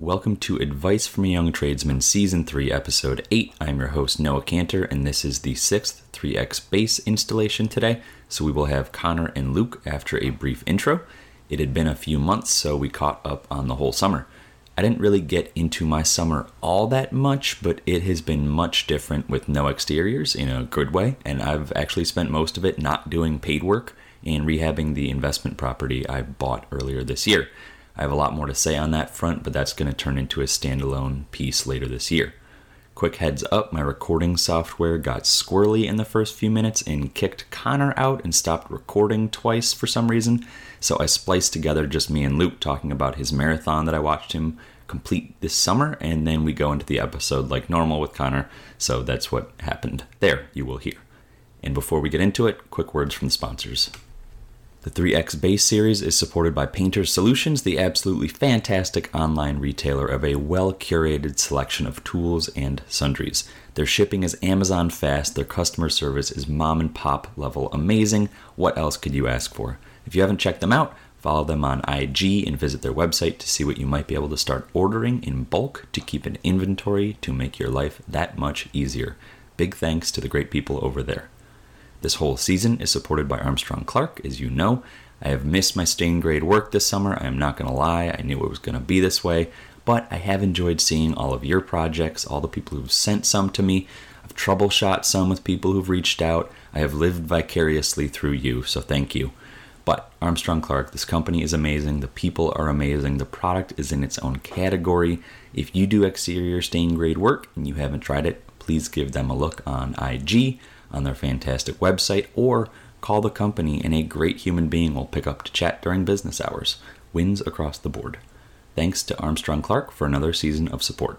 Welcome to Advice from a Young Tradesman, Season 3, Episode 8. I'm your host, Noah Cantor, and this is the sixth 3X base installation today. So we will have Connor and Luke after a brief intro. It had been a few months, so we caught up on the whole summer. I didn't really get into my summer all that much, but it has been much different with no exteriors in a good way, and I've actually spent most of it not doing paid work and rehabbing the investment property I bought earlier this year. I have a lot more to say on that front, but that's going to turn into a standalone piece later this year. Quick heads up my recording software got squirrely in the first few minutes and kicked Connor out and stopped recording twice for some reason. So I spliced together just me and Luke talking about his marathon that I watched him complete this summer, and then we go into the episode like normal with Connor. So that's what happened there, you will hear. And before we get into it, quick words from the sponsors. The 3X Base series is supported by Painter's Solutions, the absolutely fantastic online retailer of a well curated selection of tools and sundries. Their shipping is Amazon fast, their customer service is mom and pop level amazing. What else could you ask for? If you haven't checked them out, follow them on IG and visit their website to see what you might be able to start ordering in bulk to keep an inventory to make your life that much easier. Big thanks to the great people over there. This whole season is supported by Armstrong Clark, as you know. I have missed my stain grade work this summer. I am not going to lie. I knew it was going to be this way, but I have enjoyed seeing all of your projects, all the people who've sent some to me. I've troubleshot some with people who've reached out. I have lived vicariously through you, so thank you. But Armstrong Clark, this company is amazing. The people are amazing. The product is in its own category. If you do exterior stain grade work and you haven't tried it, please give them a look on IG on their fantastic website or call the company and a great human being will pick up to chat during business hours. Wins across the board. Thanks to Armstrong Clark for another season of support.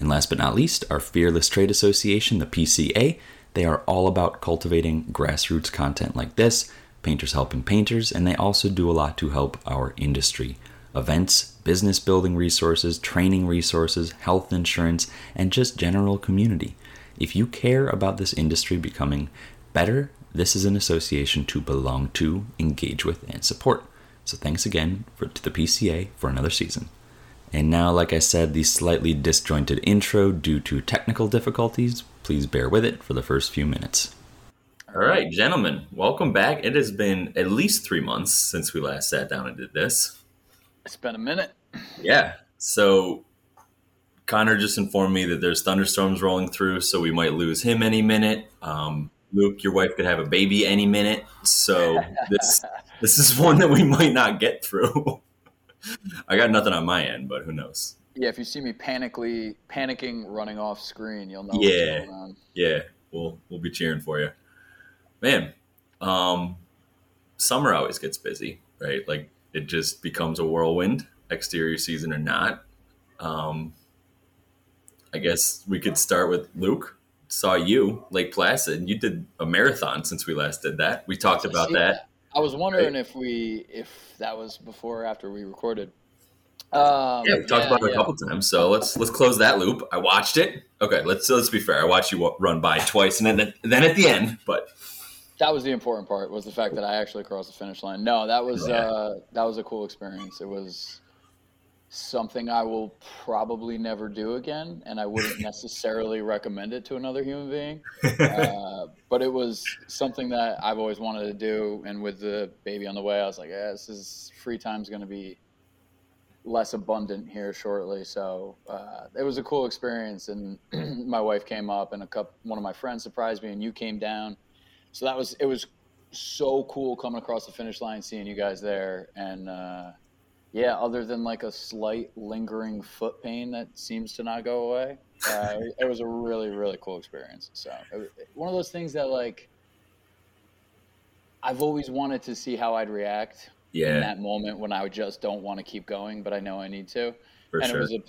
And last but not least, our Fearless Trade Association, the PCA. They are all about cultivating grassroots content like this, painters helping painters, and they also do a lot to help our industry. Events, business building resources, training resources, health insurance, and just general community. If you care about this industry becoming better, this is an association to belong to, engage with, and support. So thanks again for, to the PCA for another season. And now, like I said, the slightly disjointed intro due to technical difficulties. Please bear with it for the first few minutes. All right, gentlemen, welcome back. It has been at least three months since we last sat down and did this. It's been a minute. Yeah. So Connor just informed me that there's thunderstorms rolling through, so we might lose him any minute. Um, Luke, your wife could have a baby any minute, so this this is one that we might not get through. I got nothing on my end, but who knows? Yeah, if you see me panically panicking, running off screen, you'll know. Yeah, yeah, we'll we'll be cheering for you, man. Um, summer always gets busy, right? Like it just becomes a whirlwind, exterior season or not. Um, I guess we could start with Luke. Saw you, Lake Placid. You did a marathon since we last did that. We talked about that. I was wondering right? if we if that was before or after we recorded. Um, yeah, we talked yeah, about it yeah. a couple times. So let's let's close that loop. I watched it. Okay, let's let's be fair. I watched you run by twice, and then then at the end, but that was the important part was the fact that I actually crossed the finish line. No, that was yeah. uh, that was a cool experience. It was something I will probably never do again, and I wouldn't necessarily recommend it to another human being. Uh, but it was something that I've always wanted to do, and with the baby on the way, I was like, yeah, this is free time's going to be less abundant here shortly. So uh, it was a cool experience, and my wife came up, and a couple, one of my friends surprised me, and you came down. So that was it was so cool coming across the finish line, seeing you guys there, and. Uh, yeah, other than like a slight lingering foot pain that seems to not go away, uh, it was a really really cool experience. So it, one of those things that like I've always wanted to see how I'd react yeah. in that moment when I just don't want to keep going, but I know I need to. For and sure. it was a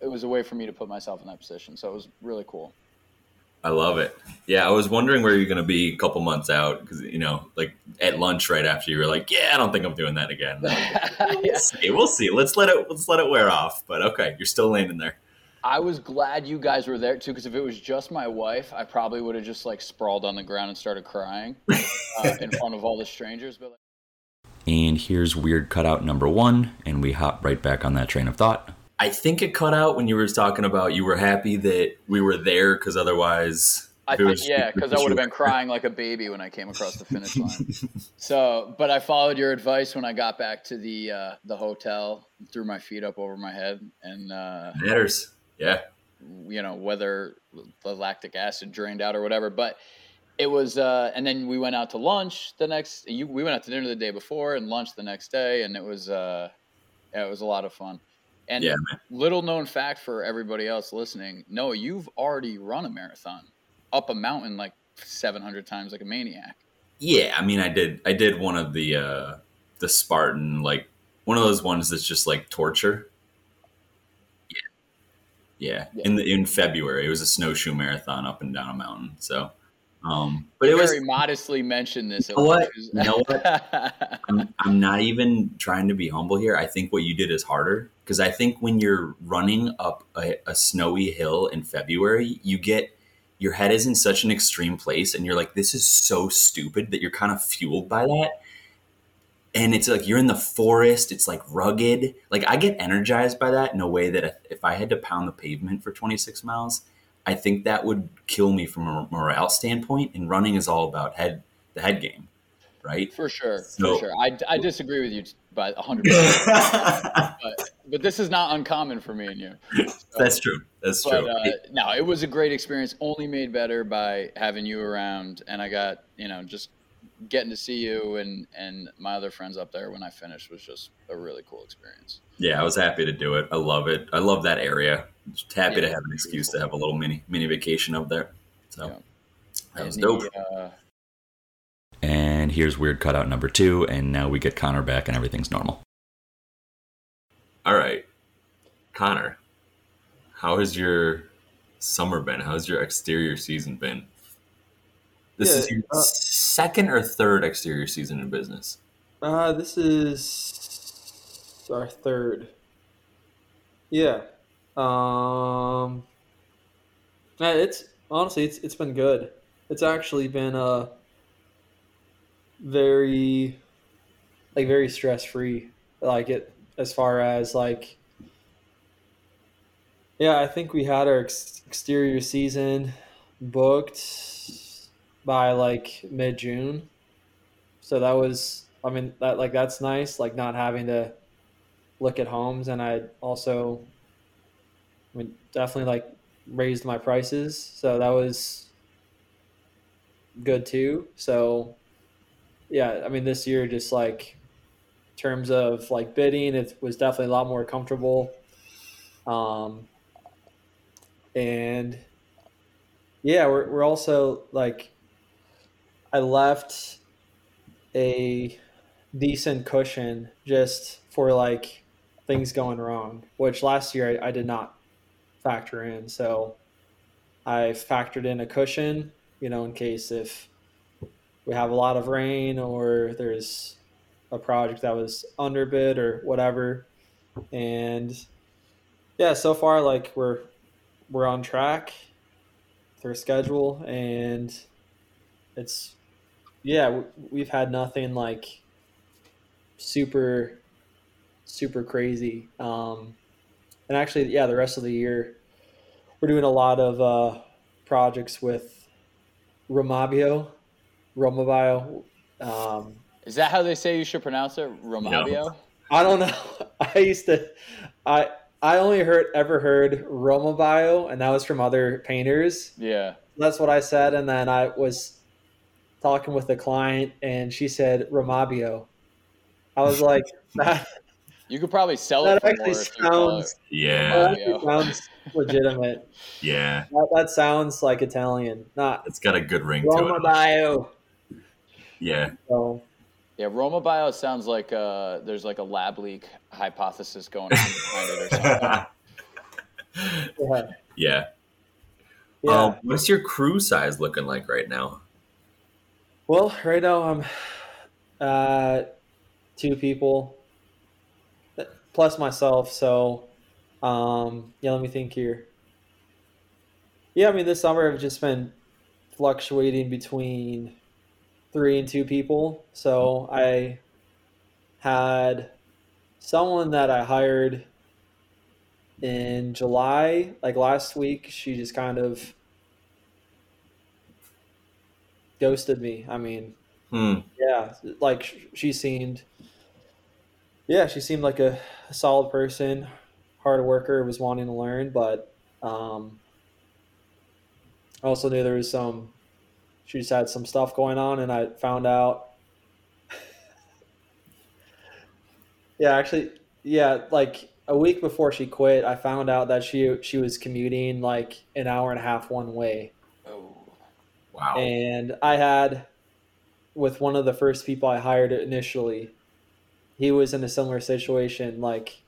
it was a way for me to put myself in that position. So it was really cool. I love it. Yeah, I was wondering where you're going to be a couple months out because you know, like at lunch right after you were like, "Yeah, I don't think I'm doing that again." We'll Yeah. see. We'll see. Let's let it. Let's let it wear off. But okay, you're still landing there. I was glad you guys were there too, because if it was just my wife, I probably would have just like sprawled on the ground and started crying uh, in front of all the strangers. But like, And here's weird cutout number one, and we hop right back on that train of thought. I think it cut out when you were talking about you were happy that we were there because otherwise, I think yeah, because I would have been crying like a baby when I came across the finish line. so, but I followed your advice when I got back to the uh, the hotel, threw my feet up over my head, and uh, matters. Yeah, you know whether the lactic acid drained out or whatever but it was uh and then we went out to lunch the next you, we went out to dinner the day before and lunch the next day and it was uh yeah, it was a lot of fun and Yeah, little known fact for everybody else listening no you've already run a marathon up a mountain like 700 times like a maniac yeah. I mean, I did. I did one of the uh the Spartan, like one of those ones that's just like torture. Yeah, yeah. Yeah. In the in February, it was a snowshoe marathon up and down a mountain. So, um, but it was very modestly mentioned this You know what? You know what I'm, I'm not even trying to be humble here. I think what you did is harder because I think when you're running up a, a snowy hill in February, you get your head is in such an extreme place and you're like, this is so stupid that you're kind of fueled by that. And it's like you're in the forest, it's like rugged. Like I get energized by that in a way that if- if I had to pound the pavement for 26 miles, I think that would kill me from a morale standpoint. And running is all about head the head game, right? for sure So- for sure I, I disagree with you by 100% but, but this is not uncommon for me and you. So- That's true. That's But true. uh, no, it was a great experience, only made better by having you around, and I got you know just getting to see you and and my other friends up there when I finished was just a really cool experience. yeah, I was happy to do it. I love it. I love that area. Just happy to have an excuse to have a little mini mini vacation up there. So Yeah. that was And dope. the, uh, And here's weird cutout number two, and now we get Connor back and everything's normal. All right, Connor, how has your summer been? How's your exterior season been? This Yeah, is your uh, second or third exterior season in business. Uh, this is our third. Yeah. Um. it's honestly it's it's been good. It's actually been uh very like very stress free. Like it as far as like yeah, I think we had our ex- exterior season booked by like mid June. So that was I mean that like that's nice, like not having to look at homes and I also I mean definitely like raised my prices. So that was good too. So yeah, I mean this year just like terms of like bidding, it was definitely a lot more comfortable. Um and yeah, we're we're also like I left a decent cushion just for like things going wrong, which last year I, I did not factor in. So I factored in a cushion, you know, in case if we have a lot of rain or there's a project that was underbid or whatever. And yeah, so far like we're we're on track with our schedule and it's yeah, we've had nothing like super super crazy. Um and actually yeah, the rest of the year we're doing a lot of uh projects with Romabio, Romabio. Um is that how they say you should pronounce it, Romabio? I don't know. I used to, I I only heard ever heard Romabio, and that was from other painters. Yeah. That's what I said, and then I was talking with a client, and she said Romabio. I was like, that, You could probably sell that it for actually more if you call it. sounds Yeah, that actually sounds legitimate. yeah, That, that sounds like Italian, not it's got a good ring to it. Romabio. Yeah, So, Yeah, Roma Bio sounds like uh, there's like a lab leak hypothesis going on behind it or something. Yeah. Yeah. Yeah. Um, what's your crew size looking like right now? Well, right now I'm uh, two people plus myself. So, um, yeah, let me think here. Yeah, I mean, this summer I've just been fluctuating between three and two people. So I had someone that I hired in July, like last week. She just kind of ghosted me. I mean, Hmm. yeah, like she seemed, yeah, she seemed like a, a solid person, hard worker, was wanting to learn, but um, I also knew there was some, she just had some stuff going on, and I found out. yeah, actually, yeah, like a week before she quit, I found out that she she was commuting like an hour and a half one way. oh. Wow. And I had, with one of the first people I hired initially, he was in a similar situation. Like,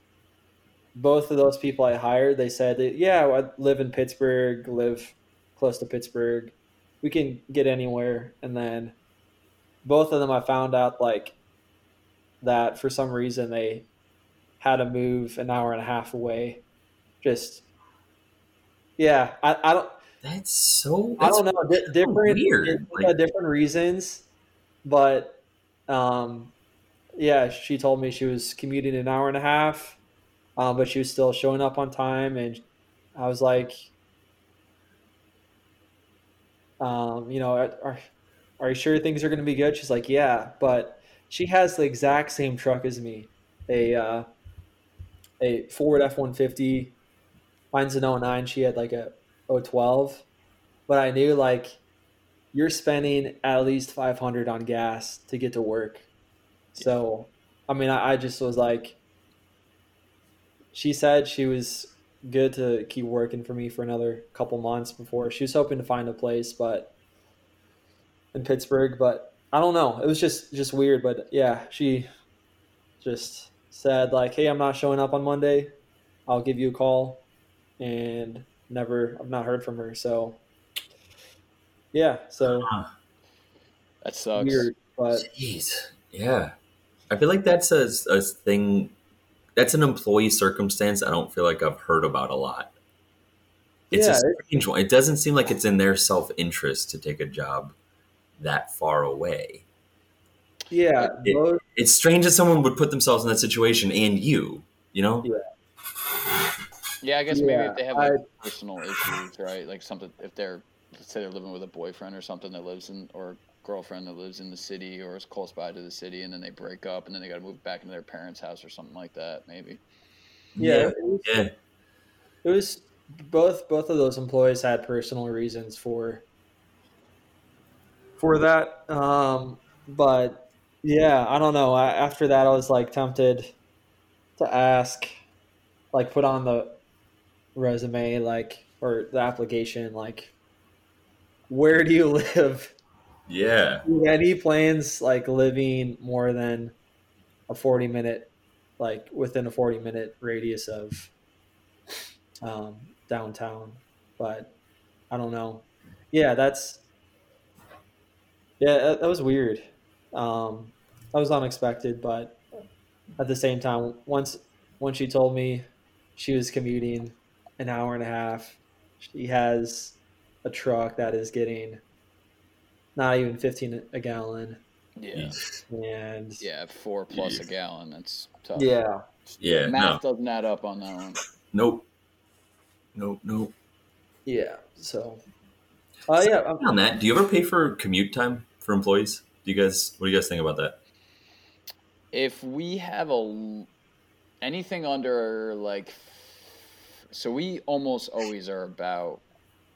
both of those people I hired, they said, that, Yeah, I live in Pittsburgh, live close to Pittsburgh. We can get anywhere. And then both of them, I found out, like, that for some reason they had to move an hour and a half away. Just, yeah, I, I don't. That's so. I don't know, di- different weird. Like- uh, different reasons, but um, yeah, she told me she was commuting an hour and a half, um, but she was still showing up on time, and I was like, um, you know, are are you sure things are going to be good? She's like, yeah, but she has the exact same truck as me, a uh, a Ford F one fifty. Mine's an 09. She had like a 012 but I knew like you're spending at least 500 on gas to get to work. So, I mean, I, I just was like, she said she was good to keep working for me for another couple months before she was hoping to find a place, but in Pittsburgh, but I don't know. It was just, just weird. But yeah, she just said like, Hey, I'm not showing up on Monday. I'll give you a call and never, I've not heard from her. So yeah, so That sucks. weird, but Jeez. Yeah. I feel like that's a, a thing. That's an employee circumstance I don't feel like I've heard about a lot. It's Yeah, a it- strange one. It doesn't seem like it's in their self interest to take a job that far away. yeah, It- those- It's strange that someone would put themselves in that situation and you, you know? Yeah, I guess maybe if they have like I- personal issues, right? Like something if they're let's say they're living with a boyfriend or something that lives in or girlfriend that lives in the city or is close by to the city and then they break up and then they got to move back into their parents' house or something like that, maybe. yeah, Yeah. it was, it was both both of those employees had personal reasons for for that. Um, but yeah, I don't know. I, after that, I was like tempted to ask, like, put on the resume, like, or the application, like, where do you live? Yeah. Any plans like living more than a 40 minute like within a 40 minute radius of um, downtown but i don't know yeah that's yeah that, that was weird um, that was unexpected but at the same time once once she told me she was commuting an hour and a half she has a truck that is getting not even 15 a gallon Yeah. and Yeah, four plus a gallon. That's tough. yeah Yeah. No. Math doesn't add up on that one. Nope. Nope. Nope. yeah so uh, yeah um, On that, do you ever pay for commute time for employees? Do you guys? What do you guys think about that? If we have a anything under like so we almost always are about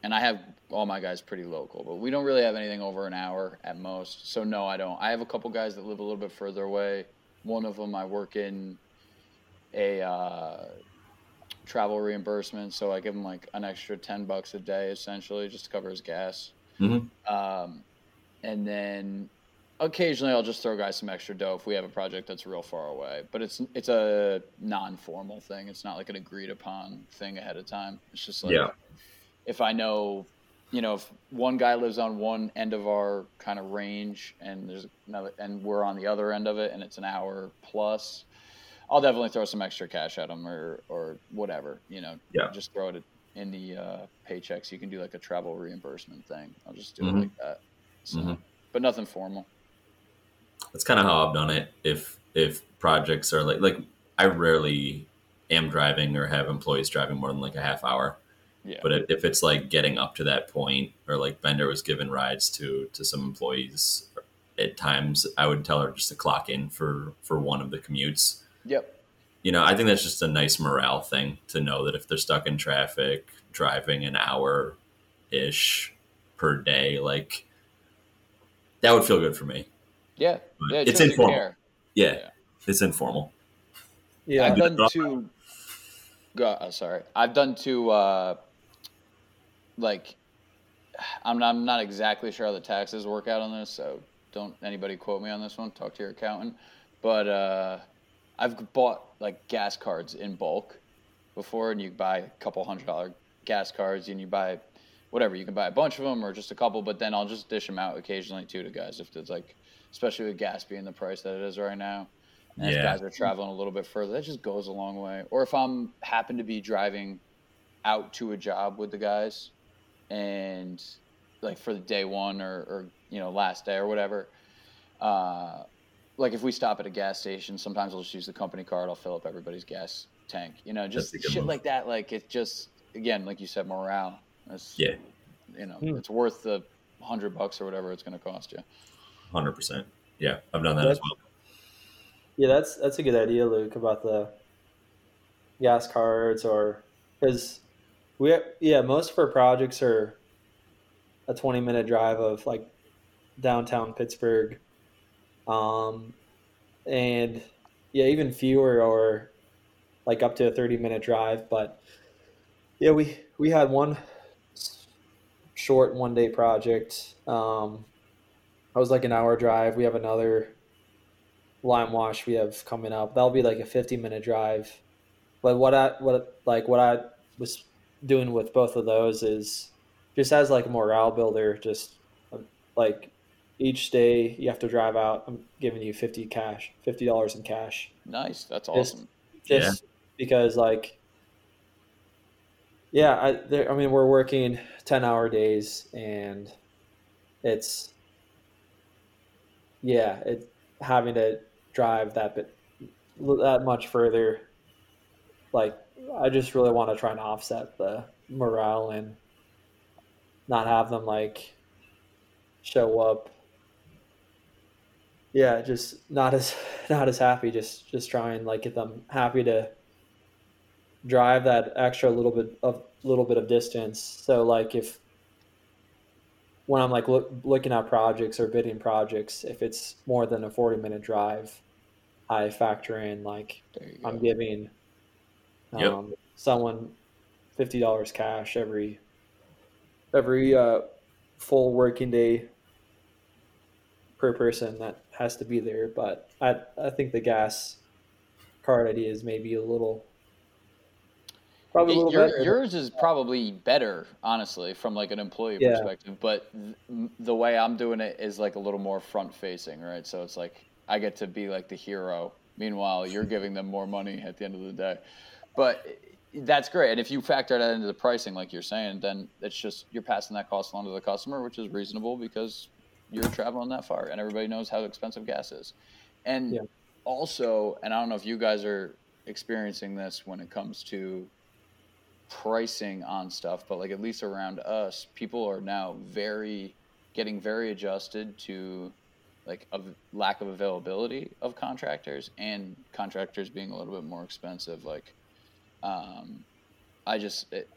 and I have all my guys pretty local, but we don't really have anything over an hour at most. So no, I don't. I have a couple guys that live a little bit further away. One of them I work in a uh, travel reimbursement, so I give him like an extra ten bucks a day, essentially, just to cover his gas. Mhm. Um, and then occasionally I'll just throw guys some extra dough if we have a project that's real far away. But it's it's a non-formal thing. It's not like an agreed upon thing ahead of time. It's just like Yeah. If I know, you know, if one guy lives on one end of our kind of range and there's another and we're on the other end of it and it's an hour plus, I'll definitely throw some extra cash at them or or whatever. You know, Yeah. just throw it in the uh, paychecks. You can do like a travel reimbursement thing. I'll just do Mhm. it like that. So, Mhm. but nothing formal. That's kind of how I've done it. If if projects are like like I rarely am driving or have employees driving more than like a half hour. Yeah. But if, if it's like getting up to that point, or like Bender was giving rides to to some employees at times, I would tell her just to clock in for for one of the commutes. Yep. You know, I think that's just a nice morale thing to know that if they're stuck in traffic, driving an hour ish per day, like that would feel good for me. Yeah. Yeah. it it's informal. care. Yeah, Yeah. it's informal. Yeah. I've done two. Go, uh, sorry, I've done two. Uh, like, I'm not, I'm not exactly sure how the taxes work out on this, so don't anybody quote me on this one. Talk to your accountant. But uh, I've bought like gas cards in bulk before, and you buy a couple hundred dollar gas cards, and you buy whatever. You can buy a bunch of them or just a couple, but then I'll just dish them out occasionally too to guys if it's like, especially with gas being the price that it is right now. And if Yeah. guys are traveling a little bit further, that just goes a long way. Or if I'm happen to be driving out to a job with the guys and like for the day one or, or you know, last day or whatever, uh, like if we stop at a gas station, sometimes I'll just use the company card. I'll fill up everybody's gas tank. You know, just That's a good shit move. like that. Like it just again, like you said, morale. That's, Yeah, You know, Hmm. it's worth the hundred bucks or whatever it's going to cost you. hundred percent. Yeah, I've done that as well. Yeah, that's that's a good idea, Luke, about the gas cards or because we yeah most of our projects are a twenty minute drive of like downtown Pittsburgh, um, and yeah even fewer are like up to a thirty minute drive. But yeah, we we had one short one day project. Um, I was like an hour drive. We have another lime wash we have coming up. That'll be like a 50 minute drive. But what I what like what I was doing with both of those is just as like a morale builder, just like each day you have to drive out. I'm giving you 50 cash, fifty dollars in cash, Nice. That's Just- awesome. just because like yeah, I there, I mean we're working 10 hour days and it's yeah, it having to drive that bit that much further like I just really want to try and offset the morale and not have them like show up yeah just not as not as happy just just try and like get them happy to drive that extra little bit of little bit of distance so like if when i'm like look, looking at projects or bidding projects if it's more than a 40 minute drive i factor in like There you go. i'm giving um, Yep. someone $50 cash every every uh, full working day per person that has to be there but i i think the gas card idea is maybe a little probably a little Your- better yours is probably better, honestly, from like an employee Yeah. perspective. But th- the way I'm doing it is like a little more front facing, right? So it's like I get to be like the hero. Meanwhile, you're giving them more money at the end of the day. But eh, that's great. And if you factor that into the pricing, like you're saying, then it's just you're passing that cost along to the customer, which is reasonable because you're traveling that far, and everybody knows how expensive gas is. And Yeah. also, and I don't know if you guys are experiencing this when it comes to pricing on stuff, but like at least around us, people are now very getting very adjusted to like a lack of availability of contractors and contractors being a little bit more expensive. Like, um, I just, it,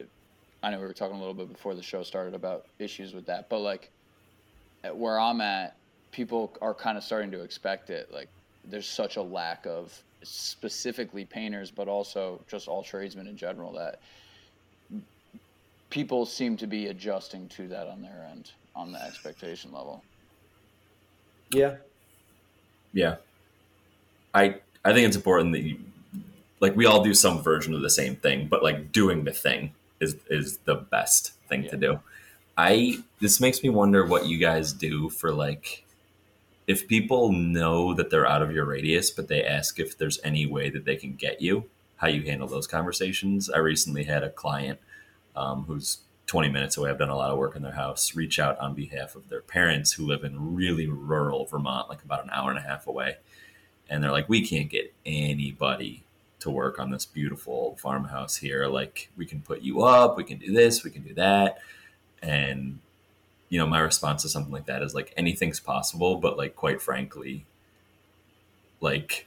I know we were talking a little bit before the show started about issues with that, but like at where I'm at, people are kind of starting to expect it. Like, there's such a lack of specifically painters, but also just all tradesmen in general that people seem to be adjusting to that on their end on the expectation level. yeah Yeah. I I think it's important that you like we all do some version of the same thing, but like doing the thing is is the best thing Yeah. to do. I this makes me wonder what you guys do for like if people know that they're out of your radius, but they ask if there's any way that they can get you, how you handle those conversations. I recently had a client um, who's 20 minutes away. I've done a lot of work in their house. Reach out on behalf of their parents who live in really rural Vermont, like about an hour and a half away. And they're like, we can't get anybody to work on this beautiful farmhouse here. Like, we can put you up, we can do this, we can do that. And, you know, my response to something like that is like, anything's possible, but like, quite frankly, like,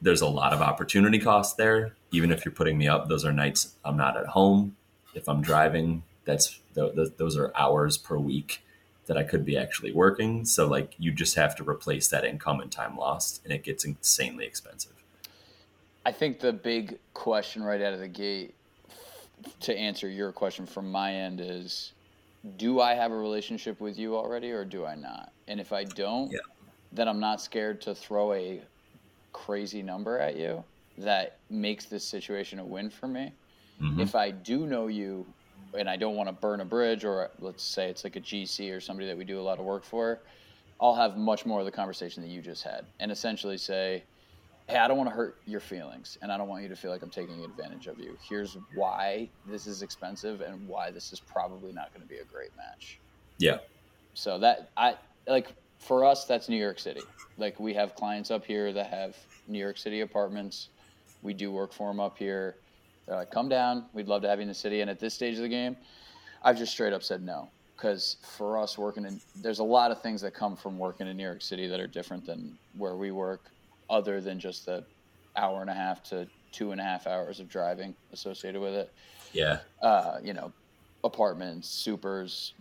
there's a lot of opportunity cost there. Even if you're putting me up, those are nights I'm not at home. If I'm driving, that's th- th- those are hours per week that I could be actually working. So like you just have to replace that income and time lost, and it gets insanely expensive. I think the big question right out of the gate to answer your question from my end is do I have a relationship with you already or do I not? And if I don't, Yeah. then I'm not scared to throw a crazy number at you that makes this situation a win for me. Mhm. If I do know you and I don't want to burn a bridge or let's say it's like a GC or somebody that we do a lot of work for, I'll have much more of the conversation that you just had and essentially say, hey, I don't want to hurt your feelings and I don't want you to feel like I'm taking advantage of you. Here's why this is expensive and why this is probably not going to be a great match. Yeah. So that I like for us that's New York City. Like we have clients up here that have New York City apartments. We do work for them up here. They're like, "Come down. We'd love to have you in the city." And at this stage of the game, I've just straight up said no because for us working in there's a lot of things that come from working in New York City that are different than where we work other than just the hour and a half to two and a half hours of driving associated with it. Yeah. Uh, you know, apartments, supers,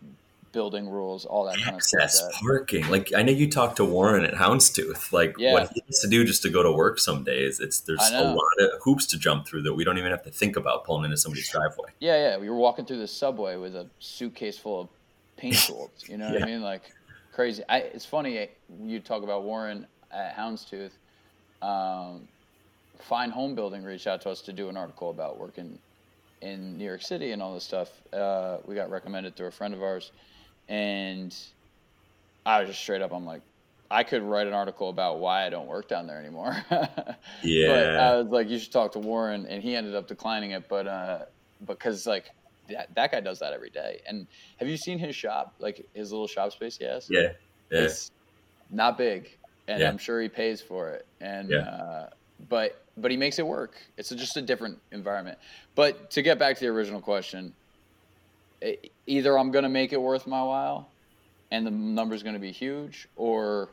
building rules, all that kind of stuff. Access parking. Like I know you talked to Warren at Houndstooth. Like Yeah. what he has to do just to go to work some days. It's there's a lot of hoops to jump through that we don't even have to think about pulling into somebody's driveway. Yeah, yeah. We were walking through the subway with a suitcase full of paint tools. You know what Yeah. I mean? Like crazy. I, it's funny you talk about Warren at Houndstooth. Um, Fine Homebuilding reached out to us to do an article about working in New York City and all this stuff. Uh, we got recommended through a friend of ours, and I was just straight up. I'm like, I could write an article about why I don't work down there anymore. Yeah. But I was like, you should talk to Warren, and he ended up declining it. But uh, because like that, that guy does that every day. And have you seen his shop, like his little shop space? Yes. yeah. Yeah. It's not big, and Yeah. I'm sure he pays for it. And Yeah. uh, but but he makes it work. It's just a different environment. But to get back to the original question, e- either I'm going to make it worth my while, and the number's going to be huge, or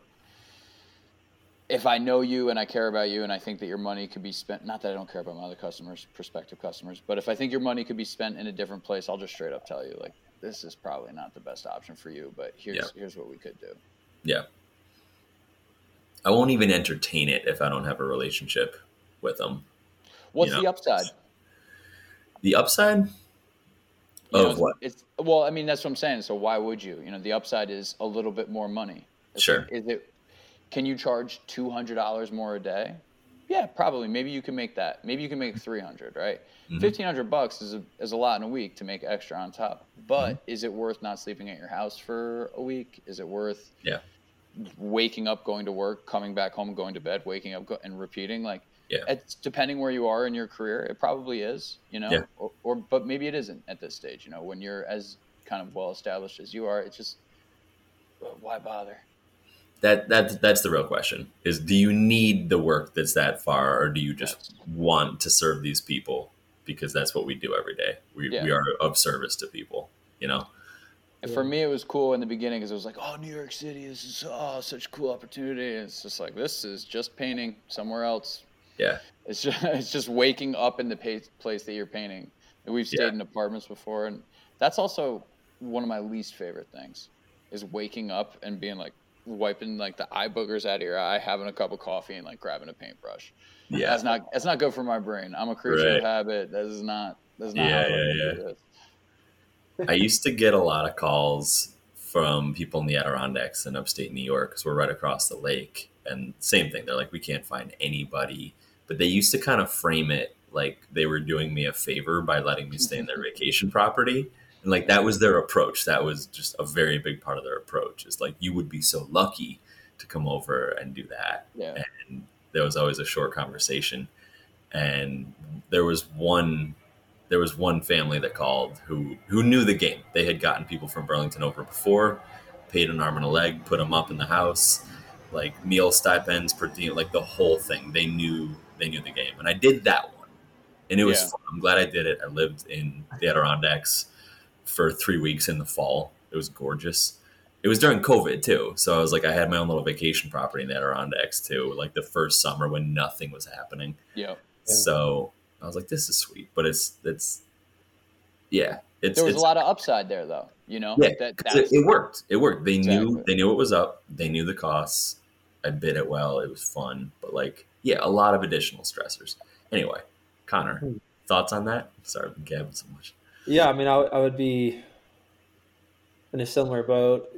if I know you and I care about you and I think that your money could be spent, not that I don't care about my other customers, prospective customers, but if I think your money could be spent in a different place, I'll just straight up tell you, like, this is probably not the best option for you, but here's Yeah. here's what we could do. Yeah. I won't even entertain it if I don't have a relationship with them. What's You know, the upside? The upside You of know, what? It's well, I mean, that's what I'm saying. So why would you? You know, the upside is a little bit more money. Sure. is it? Can you charge two hundred dollars more a day? Yeah, probably. Maybe you can make that. Maybe you can make three hundred. Right? Mhm. Fifteen hundred bucks is a, is a lot in a week to make extra on top. But Mm-hmm. is it worth not sleeping at your house for a week? Is it worth? Yeah. Waking up, going to work, coming back home, going to bed, waking up, go, and repeating like. Yeah. It's depending where you are in your career, it probably is, you know, Yeah. or, or but maybe it isn't at this stage. You know, when you're as kind of well established as you are, it's just why bother? That that that's the real question. Is do you need the work that's that far or do you just Yes. want to serve these people because that's what we do every day. We Yeah. we are of service to people, you know. And for me, it was cool in the beginning because it was like, oh, New York City, this is oh, such a cool opportunity. And it's just like this is just painting somewhere else. Yeah. It's just it's just waking up in the pa- place that you're painting. And we've stayed Yeah. in apartments before, and that's also one of my least favorite things is waking up and being like wiping like the eye boogers out of your eye, having a cup of coffee, and like grabbing a paintbrush. Yeah. That's not that's not good for my brain. I'm a creature Right. of habit. That is not that's not Yeah, yeah, yeah. I used to get a lot of calls from people in the Adirondacks in upstate New York because we're right across the lake. and same thing. They're like, we can't find anybody, but they used to kind of frame it like they were doing me a favor by letting me stay in their vacation property. And like that was their approach. That was just a very big part of their approach. Is like you would be so lucky to come over and do that. Yeah. And there was always a short conversation. And there was one there was one family that called who who knew the game. They had gotten people from Burlington over before, paid an arm and a leg, put them up in the house, like meal stipends per like the whole thing. They knew they knew the game, and I did that one, and it was Yeah. fun. I'm glad I did it. I lived in the Adirondacks for three weeks in the fall. It was gorgeous. It was during COVID too, so I was like, I had my own little vacation property in the Adirondacks too, like the first summer when nothing was happening. Yeah. So I was like, this is sweet, but it's it's yeah, it's There was it's, a lot of upside there, though. You know, yeah, that 'cause that's it, it worked. It worked. They knew they knew it was up. They knew the costs. I bid it well. It was fun, but like yeah, a lot of additional stressors. Anyway, Connor, Hmm. thoughts on that? Sorry, I've been gabbing so much. Yeah, I mean, I, I would be in a similar boat,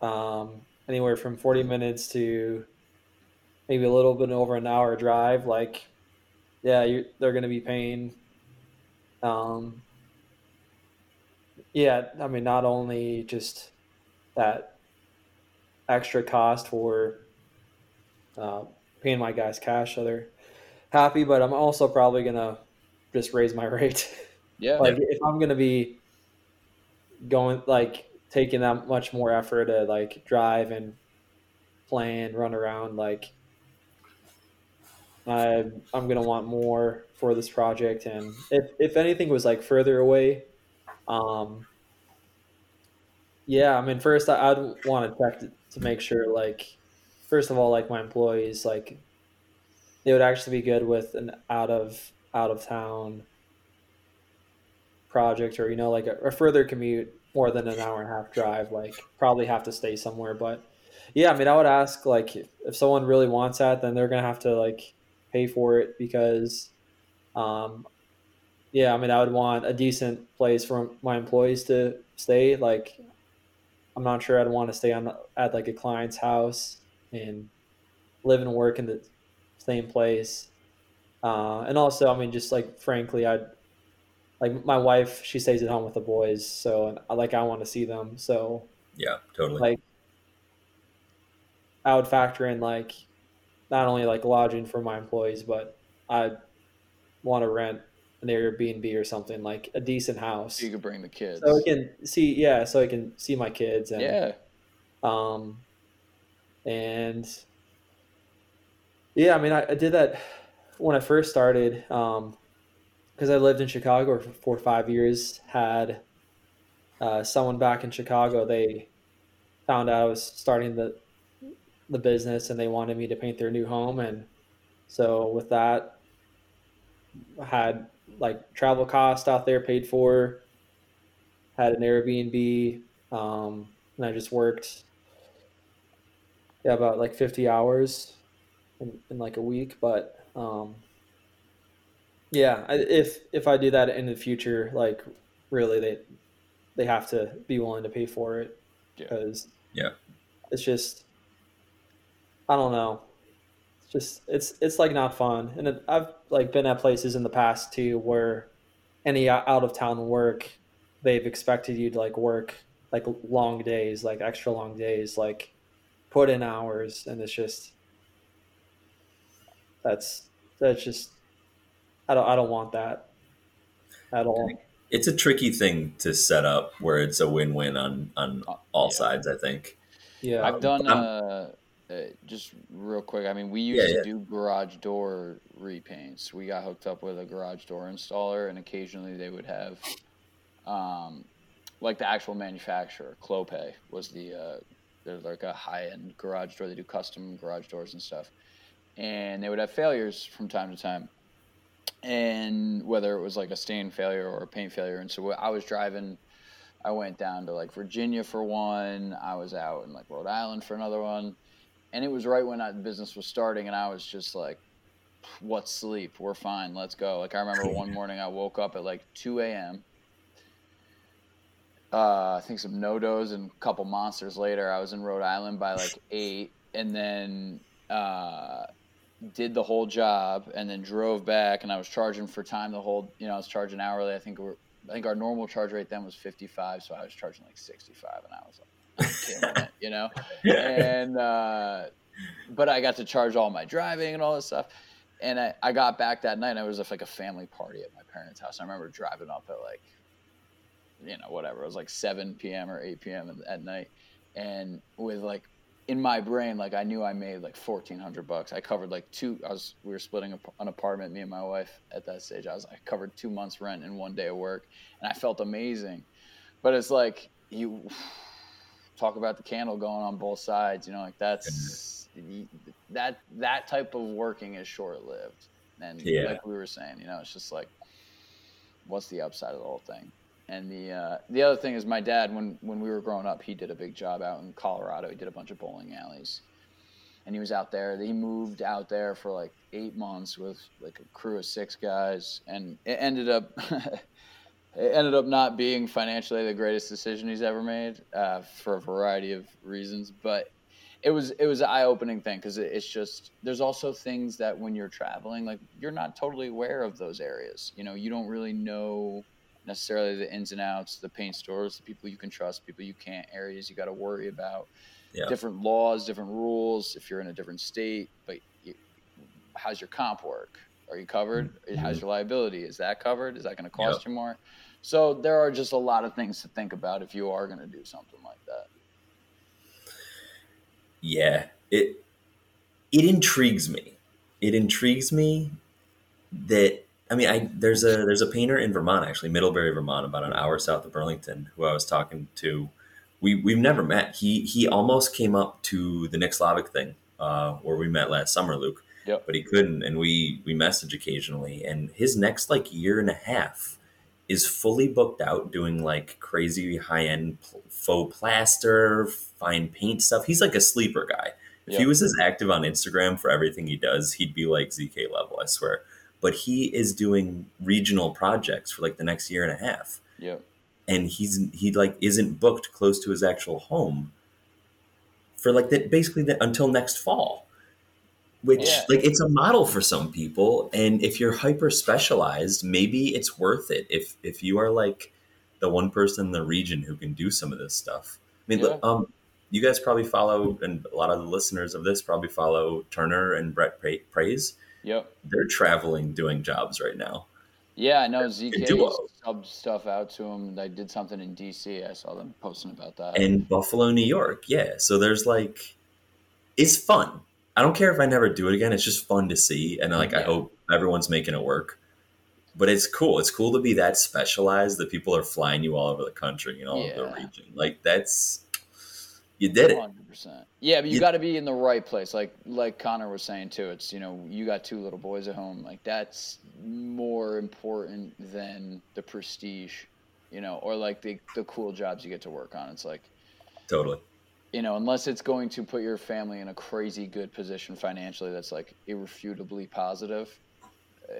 um, anywhere from 40 minutes to maybe a little bit over an hour drive. Like, yeah, you they're going to be paying. Um, yeah, I mean, not only just that extra cost for uh, paying my guys cash, so they're happy, but I'm also probably going to just raise my rate. yeah. like if I'm gonna be going like taking that much more effort to like drive and plan, run around, like I I'm gonna want more for this project, and if if anything was like further away, um, yeah, I mean first I, I'd want to check to, make sure like first of all like my employees like they would actually be good with an out of out of town project or you know like a, a further commute more than an hour and a half drive like probably have to stay somewhere but yeah i mean i would ask like if someone really wants that then they're gonna have to like pay for it because um yeah i mean i would want a decent place for my employees to stay. Like i'm not sure i'd want to stay on at like a client's house and live and work in the same place. Uh, and also i mean just like frankly i'd like my wife she stays at home with the boys so and I like i want to see them. So Yeah, totally. like i would factor in like not only like lodging for my employees but i want to rent an airbnb or something like a decent house you could bring the kids. so i can see yeah so i can see my kids and yeah. um, and yeah, I mean, I, I did that when I first started because I lived in Chicago for, four or five years. Had uh, someone back in Chicago, they found out I was starting the the business, and they wanted me to paint their new home, and so with that, I had like travel costs out there paid for. Had an Airbnb, um, and I just worked yeah about like 50 hours in, in like a week but um yeah I, if if i do that in the future like really they they have to be willing to pay for it Yeah. because Yeah. it's just i don't know it's just it's it's like not fun and it, i've like been at places in the past too where any out of town work they've expected you to like work like long days like extra long days like put in hours and it's just that's that's just i don't i don't want that at all It's a tricky thing to set up where it's a win-win on on all Yeah. sides. I think. yeah I've done I'm- uh, uh, just real quick. I mean, we used Yeah, to yeah. do garage door repaints. We got hooked up with a garage door installer, and occasionally they would have, um, like the actual manufacturer, Clopay was the uh, they're like a high end garage door. They do custom garage doors and stuff, and they would have failures from time to time. And whether it was like a stain failure or a paint failure, and so I was driving I went down to like Virginia for one. I was out in like Rhode Island for another one. And it was right when that business was starting, and I was just like, what sleep? We're fine. Let's go. Like, I remember one morning I woke up at like 2 a.m. Uh, I think some NoDoz and a couple monsters later. I was in Rhode Island by like 8. And then uh, did the whole job, and then drove back. And I was charging for time the whole. You know, I was charging hourly. I think we're. I think our normal charge rate then was 55, so I was charging like 65, and I was like, You know. And uh, but I got to charge all my driving and all this stuff. And I, I got back that night. And it was at like a family party at my parents' house. I remember driving up at like, you know, whatever. It was like 7 p.m. or 8 p.m. at night, and with like in my brain, like I knew I made like 1,400 bucks. I covered like two. I was we were splitting an apartment, me and my wife at that stage. I was I covered two months rent in one day of work, and I felt amazing. But it's like you talk about the candle going on both sides. You know, like that's that that type of working is short lived. And yeah. like we were saying, you know, it's just like, what's the upside of the whole thing? And the uh, the other thing is, my dad, when when we were growing up, he did a big job out in Colorado. He did a bunch of bowling alleys, and he was out there. He moved out there for like eight months with like a crew of six guys, and it ended up. it ended up not being financially the greatest decision he's ever made uh, for a variety of reasons, but it was it was an eye opening thing because it's just there's also things that when you're traveling, like you're not totally aware of those areas. You know, you don't really know necessarily the ins and outs, the paint stores, the people you can trust, people you can't, areas you got to worry about, yeah. different laws, different rules. If you're in a different state, but you, how's your comp work? Are you covered? Mm-hmm. How's your liability? Is that covered? Is that going to cost yep. you more? So there are just a lot of things to think about if you are going to do something like that yeah, it it intrigues me. It intrigues me that I mean, I there's a there's a painter in Vermont actually, Middlebury, Vermont, about an hour south of Burlington, who I was talking to. We we've never met. He he almost came up to the Nick Slavic thing uh, where we met last summer, Luke. Yep. But he couldn't, and we we message occasionally. And his next like year and a half is fully booked out doing like crazy high end faux plaster, fine paint stuff. He's like a sleeper guy. If yep. he was as active on Instagram for everything he does, he'd be like ZK level, I swear. But he is doing regional projects for like the next year and a half. Yep. And he's he like isn't booked close to his actual home for like that basically the, until next fall which yeah. like it's a model for some people and if you're hyper specialized maybe it's worth it. If if you are like the one person in the region who can do some of this stuff. I mean yeah. um you guys probably follow and a lot of the listeners of this probably follow turner and brett praise. Yep. They're traveling doing jobs right now. Yeah i know zk subbed stuff out to them they did something in dc i saw them posting about that. In buffalo new york yeah. So there's like it's fun I don't care if I never do it again. It's just fun to see, and like yeah. I hope everyone's making it work. But it's cool. It's cool to be that specialized that people are flying you all over the country and all yeah. over the region. Like that's you did it. 100%. Yeah, but you, you got to be in the right place. Like like Connor was saying too. It's you know you got two little boys at home. Like that's more important than the prestige, you know, or like the the cool jobs you get to work on. It's like totally you know, unless it's going to put your family in a crazy good position financially, that's like irrefutably positive. Uh,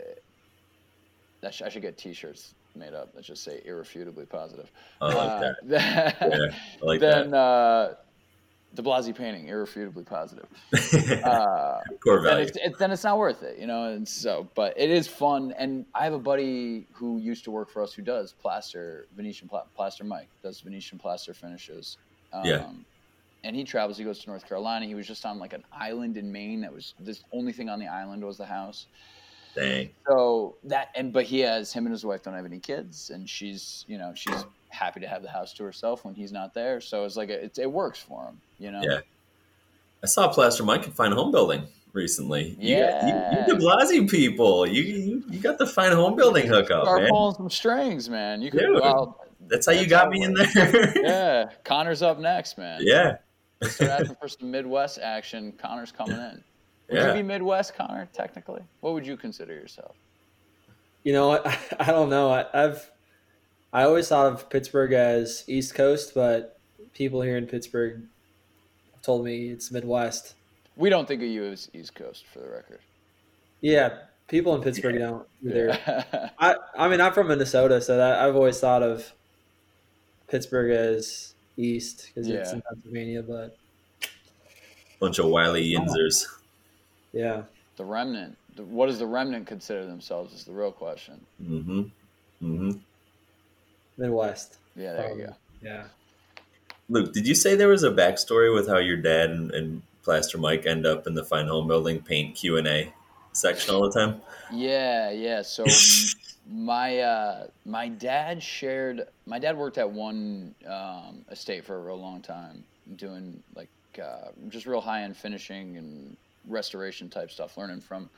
that sh- I should get T-shirts made up that just say irrefutably positive. I like uh, that. yeah, I like then, that. Uh, De Blasi painting, irrefutably positive. Uh, Core value. Then it's, it, then it's not worth it, you know. And so, but it is fun. And I have a buddy who used to work for us who does plaster, Venetian pla- plaster. Mike does Venetian plaster finishes. Um, yeah and he travels. He goes to North Carolina. He was just on like an island in Maine. That was the only thing on the island was the house. Dang. So that and but he has him and his wife don't have any kids, and she's you know she's happy to have the house to herself when he's not there. So it's like a, it, it works for him, you know. Yeah. I saw Plaster Mike at Fine Homebuilding recently. Yeah, you, you, you De Blasi people. You, you you got the Fine Homebuilding hookup, Start man. pulling some strings, man. You could. Dude, well, that's how you got me in there. yeah, Connor's up next, man. Yeah, start asking for some Midwest action. Connor's coming in. Would yeah. you be Midwest, Connor? Technically, what would you consider yourself? You know, I, I don't know. I, I've I always thought of Pittsburgh as East Coast, but people here in Pittsburgh have told me it's Midwest. We don't think of you as East Coast, for the record. Yeah, people in Pittsburgh yeah. don't either. Yeah. I I mean, I'm from Minnesota, so that, I've always thought of Pittsburgh as east because yeah. it's in Pennsylvania, but bunch of wily yinzers. Yeah. The remnant. The- What does the remnant consider themselves? Is the real question. Mm-hmm. Mm-hmm. Midwest. Yeah, there you Um, go. Yeah. Luke, did you say there was a backstory with how your dad and, and Plaster Mike end up in the Fine Homebuilding paint Q and A section all the time? Yeah, yeah. So m- my uh, my dad shared. My dad worked at one um, estate for a real long time, doing like uh, just real high end finishing and restoration type stuff. Learning from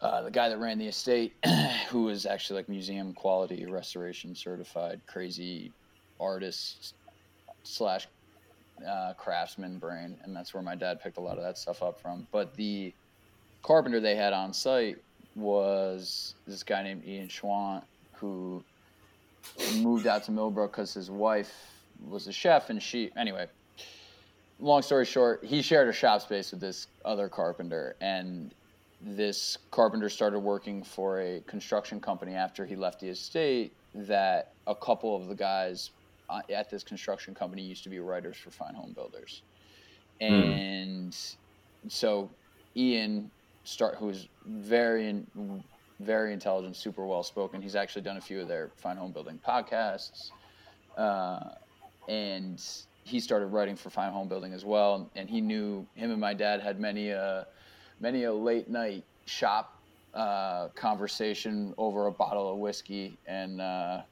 uh, the guy that ran the estate, who was actually like museum quality restoration certified, crazy artist slash uh, craftsman brain, and that's where my dad picked a lot of that stuff up from. But the carpenter they had on site was this guy named Ian Schwant, who moved out to Millbrook because his wife was a chef, and she anyway. Long story short, he shared a shop space with this other carpenter, and this carpenter started working for a construction company after he left the estate. That a couple of the guys uh, at this construction company used to be writers for Fine Home Builders, and so Ian start who's very in, very intelligent, super well spoken. He's actually done a few of their Fine Homebuilding podcasts, uh, and he started writing for Fine Homebuilding as well. And he knew him and my dad had many a many a late night shop uh, conversation over a bottle of whiskey and. Uh,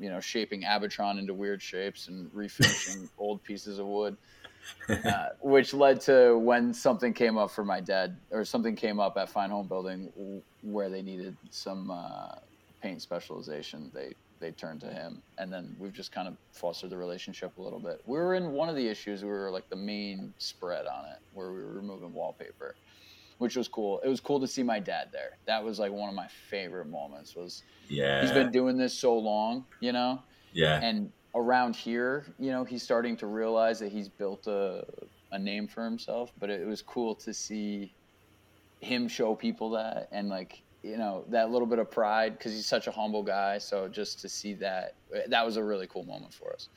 you know, shaping Abatron into weird shapes and refinishing old pieces of wood, uh, which led to when something came up for my dad, or something came up at Fine Homebuilding where they needed some uh, paint specialization. They they turned to him, and then we've just kind of fostered the relationship a little bit. We were in one of the issues. We were like the main spread on it, where we were removing wallpaper, which was cool. It was cool to see my dad there. That was like one of my favorite moments. Was Yeah. he's been doing this so long, you know, yeah. and around here, you know, he's starting to realize that he's built a, a name for himself. But it was cool to see him show people that and like you know that little bit of pride because he's such a humble guy. So just to see that, that was a really cool moment for us.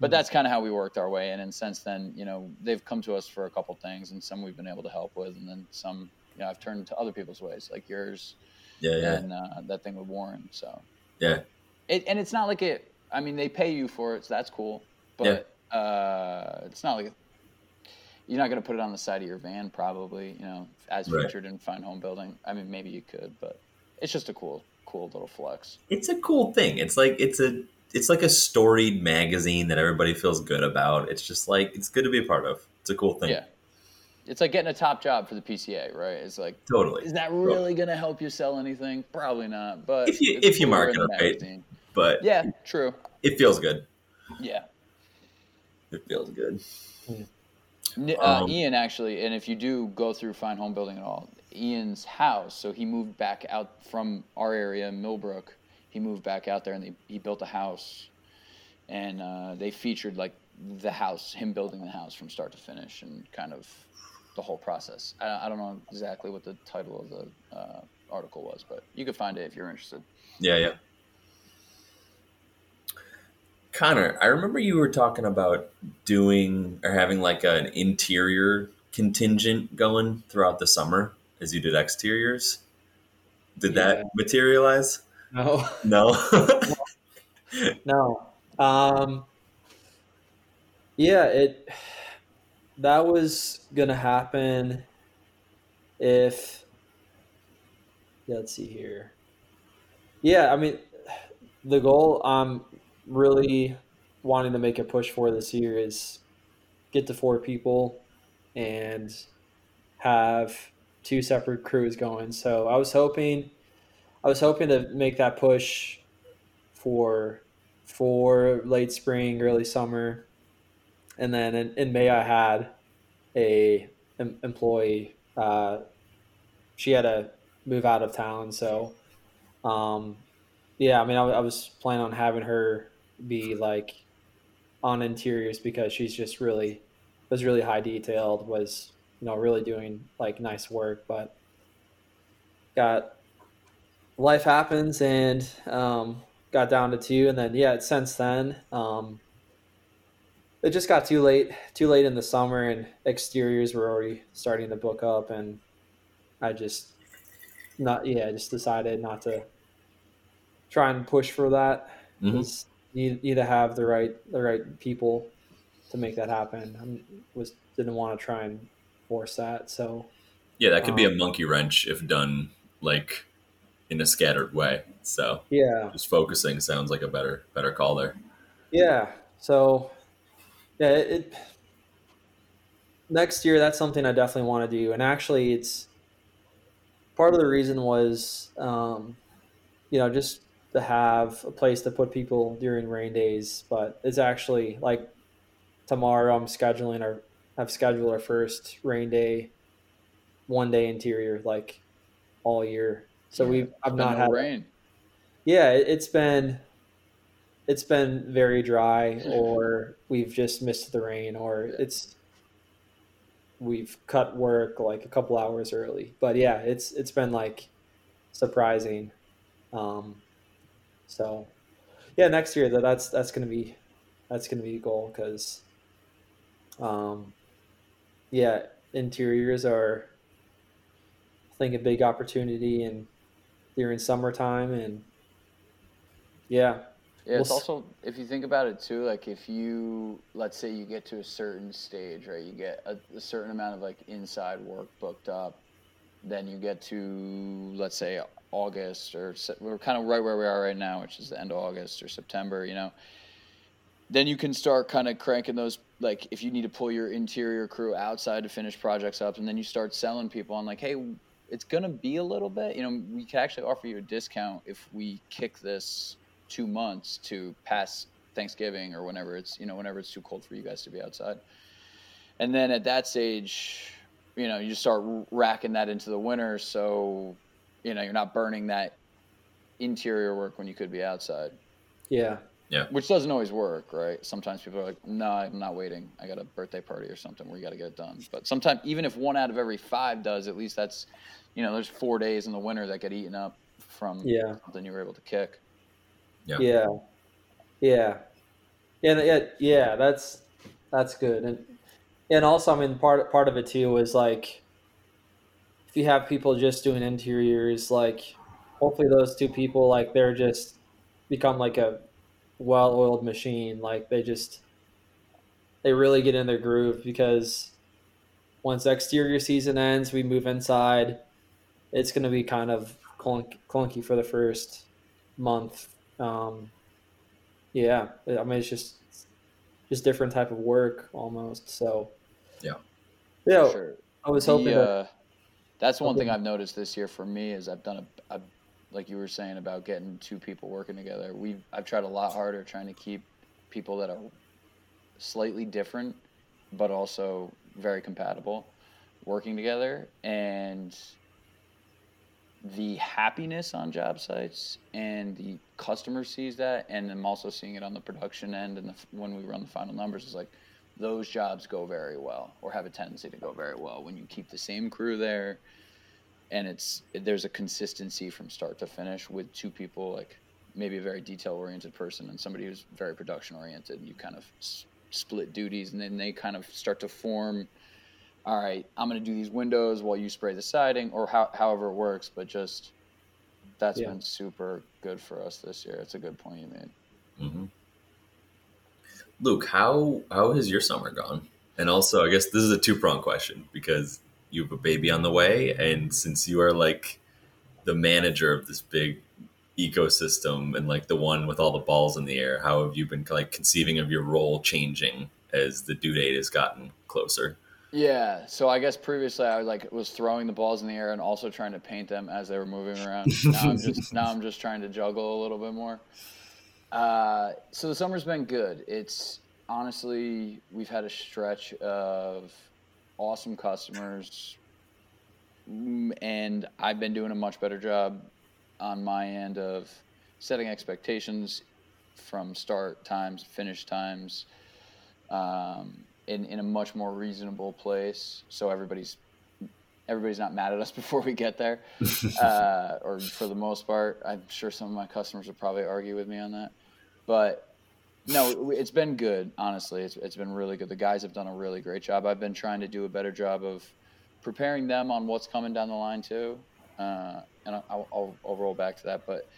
But that's kind of how we worked our way in. And since then, you know, they've come to us for a couple things, and some we've been able to help with, and then some, you know, I've turned to other people's ways, like yours yeah. Yeah. and uh, that thing with Warren. So Yeah. it, and it's not like it. I mean, they pay you for it, so that's cool. But uh, it's not like you're not going to put it on the side of your van, probably. You know, as Right. featured in Fine Homebuilding. I mean, maybe you could, but it's just a cool, cool little flex. It's a cool thing. It's like it's a it's like a storied magazine that everybody feels good about. It's just like it's good to be a part of. It's a cool thing. Yeah. It's like getting a top job for the PCA, right? It's like, Totally. is that really going to help you sell anything? Probably not. But If you- if you market it right. But Yeah, true. it feels good. Yeah. It feels good. N- Uh, Um, Ian actually, and if you do go through Fine Homebuilding at all, Ian's house. So he moved back out from our area, Millbrook. He moved back out there, and they, he built a house, and uh, they featured like the house, him building the house from start to finish, and kind of the whole process. I, I don't know exactly what the title of the uh, article was, but you could find it if you're interested. Yeah, yeah. Connor, I remember you were talking about doing or having like an interior contingent going throughout the summer as you did exteriors. Did Yeah. that materialize? No. No. No. Um, yeah, it that was gonna happen if yeah, let's see here. Yeah, I mean the goal I'm really wanting to make a push for this year is get to four people and have two separate crews going. So I was hoping I was hoping to make that push for for late spring, early summer, and then in, in May I had a em- employee. Uh, she had to move out of town, so um, yeah. I mean, I, I was planning on having her be like on interiors because she's just really was really high detailed. Was you know really doing like nice work, but got life happens and um, got down to two, and then yeah, since then, um, it just got too late, too late in the summer, and exteriors were already starting to book up, and I just not yeah, I just decided not to try and push for that. Mhm. You need to have the right the right people to make that happen. I was didn't want to try and force that. So Yeah, that could be a Um, monkey wrench if done like in a scattered way. So yeah, just focusing sounds like a better better call there. yeah. So yeah, it, it next year that's something I definitely want to do. And actually, it's part of the reason was um, you know just to have a place to put people during rain days. But it's actually like tomorrow I'm scheduling our I've scheduled our first rain day, one day interior like all year. So we I've not no had rain. yeah, it- it's been it's been very dry or we've just missed the rain or it's we've cut work like a couple hours early. But yeah, it's it's been like surprising. Um so yeah, next year that that's that's going to be that's going to be a goal cuz um yeah, interiors are I think a big opportunity and during summertime and yeah Yeah, it's We'll also if you think about it too, like if you let's say you get to a certain stage, right? You get a, a certain amount of like inside work booked up, then you get to let's say August or we're kind of right where we are right now, which is the end of August or September, you know. Then you can start kind of cranking those like if you need to pull your interior crew outside to finish projects up, and then you start selling people on like, hey, it's gonna be a little bit, you know, we can actually offer you a discount if we kick this two months to pass Thanksgiving or whenever it's you know whenever it's too cold for you guys to be outside. And then at that stage, you know, you start racking that into the winter, so you know you're not burning that interior work when you could be outside, yeah Yeah. which doesn't always work, right? Sometimes people are like, "No, I'm not waiting. I got a birthday party or something where you got to get it done." But sometimes, even if one out of every five does, at least that's, you know, there's four days in the winter that get eaten up from Yeah. something you were able to kick. Yeah. yeah yeah yeah yeah yeah that's that's good and and also i mean part part of it too was like if you have people just doing interiors like hopefully those two people like they're just become like a well-oiled machine like they just they really get in their groove because once exterior season ends we move inside it's going to be kind of clunk, clunky for the first month um, yeah, I mean it's just just different type of work almost. So Yeah. yeah. Sure. I was The, hoping. to, uh, that's one thing I've noticed this year for me is I've done a, a like you were saying about getting two people working together. We I've tried a lot harder trying to keep people that are slightly different, but also very compatible, working together, and the happiness on job sites and the customer sees that, and I'm also seeing it on the production end and the, when we run the final numbers is like those jobs go very well or have a tendency to go very well when you keep the same crew there and it's there's a consistency from start to finish with two people like maybe a very detail oriented person and somebody who's very production oriented and you kind of s- split duties and then they kind of start to form all right i'm going to do these windows while you spray the siding or how, however it works but just that's Yeah. been super good for us this year. It's a good point you made. Hmm Luke, how how has your summer gone? And also, I guess this is a two prong question because you have a baby on the way, and since you are like the manager of this big ecosystem and like the one with all the balls in the air, how have you been like conceiving of your role changing as the due date has gotten closer? Yeah, so I guess previously I like was throwing the balls in the air and also trying to paint them as they were moving around. Now I'm just now I'm just trying to juggle a little bit more. Uh, so the summer's been good. It's honestly we've had a stretch of awesome customers, Mm, and I've been doing a much better job on my end of setting expectations from start times, finish times. Um, in, in a much more reasonable place so everybody's everybody's not mad at us before we get there uh, or for the most part i'm sure some of my customers would probably argue with me on that but no it's been good honestly it's, it's been really good the guys have done a really great job i've been trying to do a better job of preparing them on what's coming down the line too. Uh, and I'll, I'll, I'll roll back to that, but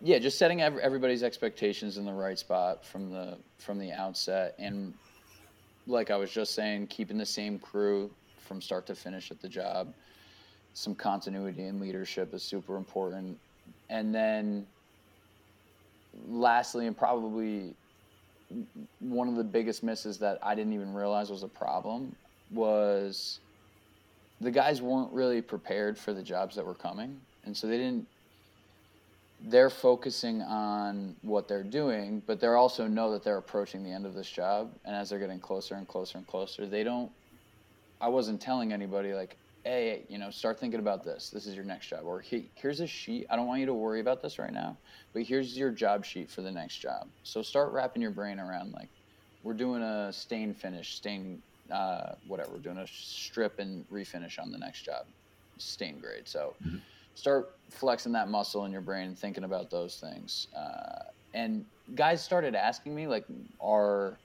yeah, just setting everybody's expectations in the right spot from the from the outset, and like I was just saying, keeping the same crew from start to finish at the job. Some continuity and leadership is super important, and then lastly, and probably one of the biggest misses that I didn't even realize was a problem was the guys weren't really prepared for the jobs that were coming, and so they didn't they're focusing on what they're doing, but they also know that they're approaching the end of this job. And as they're getting closer and closer and closer, they don't. I wasn't telling anybody like, hey, you know, start thinking about this. This is your next job, or hey, here's a sheet. I don't want you to worry about this right now, but here's your job sheet for the next job. So start wrapping your brain around like, we're doing a stain finish, stain, uh, whatever. We're doing a strip and refinish on the next job, stain grade. So. Mm-hmm start flexing that muscle in your brain and thinking about those things. Uh, and guys started asking me, like, are,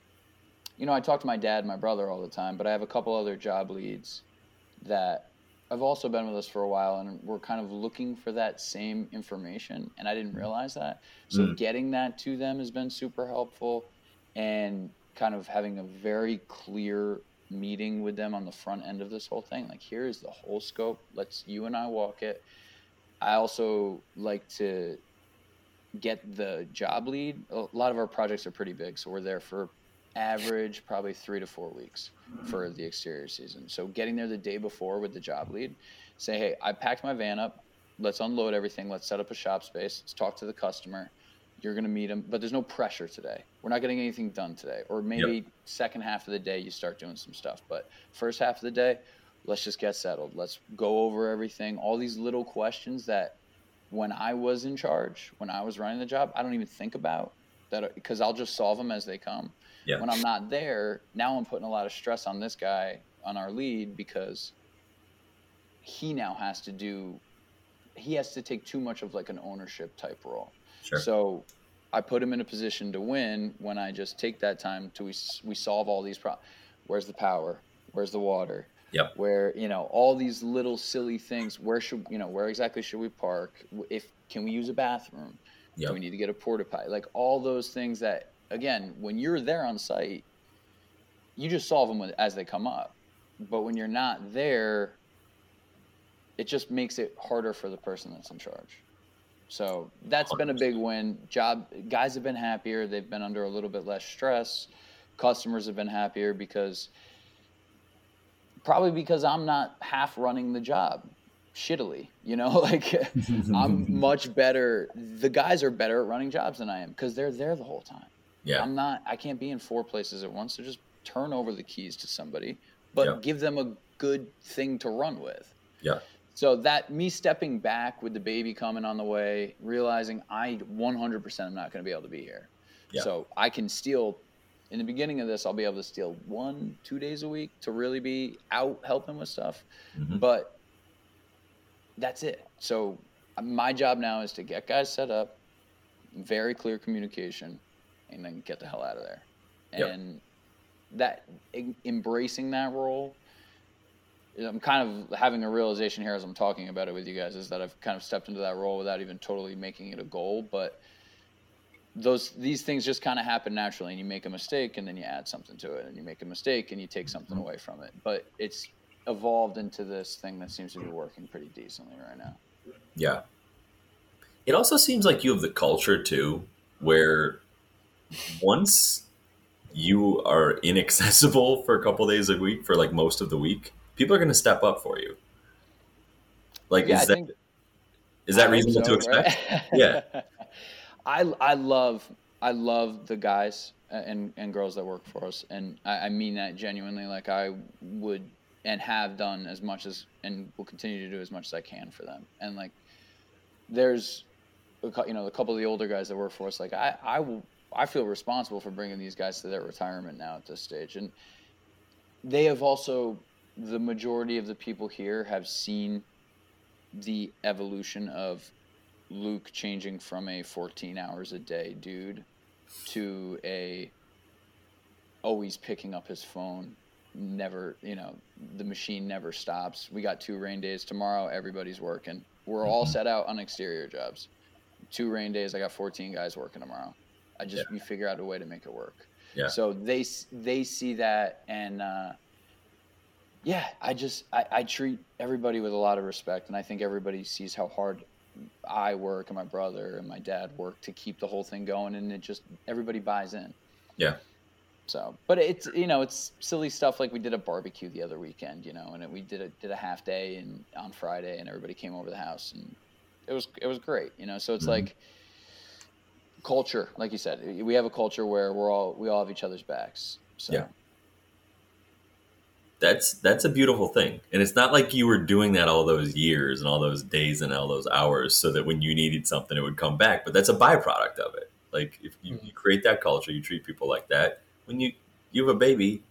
you know, I talk to my dad and my brother all the time, but I have a couple other job leads that have also been with us for a while and we're kind of looking for that same information. And I didn't realize that. So mm. getting that to them has been super helpful and kind of having a very clear meeting with them on the front end of this whole thing. Like, here is the whole scope. Let's you and I walk it I also like to get the job lead. A lot of our projects are pretty big, so we're there for average probably three to four weeks for the exterior season. So getting there the day before with the job lead, say, hey, I packed my van up. Let's unload everything. Let's set up a shop space. Let's talk to the customer. You're going to meet them, but there's no pressure today. We're not getting anything done today. Or maybe yep. second half of the day you start doing some stuff, but first half of the day, let's just get settled. Let's go over everything. All these little questions that when I was in charge, when I was running the job, I don't even think about that because I'll just solve them as they come. Yeah. When I'm not there, now I'm putting a lot of stress on this guy, on our lead, because he now has to do, he has to take too much of like an ownership type role. Sure. So I put him in a position to win when I just take that time to we, we solve all these problems. Where's the power? Where's the water? Yep. Where you know all these little silly things. Where should you know where exactly should we park? If can we use a bathroom? Yep. Do we need to get a porta potty? Like all those things that again, when you're there on site, you just solve them as they come up. But when you're not there, it just makes it harder for the person that's in charge. So that's 100%. been a big win. Job guys have been happier. They've been under a little bit less stress. Customers have been happier because probably because I'm not half running the job shittily, you know, like I'm much better. The guys are better at running jobs than I am because they're there the whole time. Yeah. I'm not, I can't be in four places at once. So just turn over the keys to somebody, but yeah. give them a good thing to run with. Yeah. So that me stepping back with the baby coming on the way, realizing I 100% I'm not going to be able to be here. Yeah. So I can steal in the beginning of this, I'll be able to steal one, two days a week to really be out helping with stuff. Mm-hmm. But that's it. So my job now is to get guys set up, very clear communication, and then get the hell out of there. Yep. And that embracing that role, I'm kind of having a realization here as I'm talking about it with you guys is that I've kind of stepped into that role without even totally making it a goal, but those these things just kind of happen naturally and you make a mistake and then you add something to it and you make a mistake and you take something mm-hmm. away from it but it's evolved into this thing that seems to be working pretty decently right now yeah it also seems like you have the culture too where once you are inaccessible for a couple days a week for like most of the week people are going to step up for you like yeah, is that is that reasonable so, to expect right? yeah I I love I love the guys uh, and and girls that work for us, and I, I mean that genuinely. Like I would and have done as much as and will continue to do as much as I can for them. And like there's you know a couple of the older guys that work for us. Like I I will I feel responsible for bringing these guys to their retirement now at this stage, and they have also the majority of the people here have seen the evolution of Luke changing from a 14 hours a day dude to a always picking up his phone never, you know, the machine never stops. We got two rain days tomorrow. Everybody's working. We're all Mhm. set out on exterior jobs. Two rain days. I got 14 guys working tomorrow. I just we figure out a way to make it work. Yeah. So they they see that and uh, yeah, I just I, I treat everybody with a lot of respect, and I think everybody sees how hard I work and my brother and my dad work to keep the whole thing going, and it just everybody buys in. Yeah. So, but it's you know it's silly stuff like we did a barbecue the other weekend, you know, and it, we did a did a half day and on Friday, and everybody came over the house, and it was it was great, you know. So it's Mhm. like culture, like you said, we have a culture where we're all we all have each other's backs. So Yeah. that's that's a beautiful thing and it's not like you were doing that all those years and all those days and all those hours so that when you needed something it would come back but that's a byproduct of it like if you, mm-hmm. you create that culture you treat people like that when you you have a baby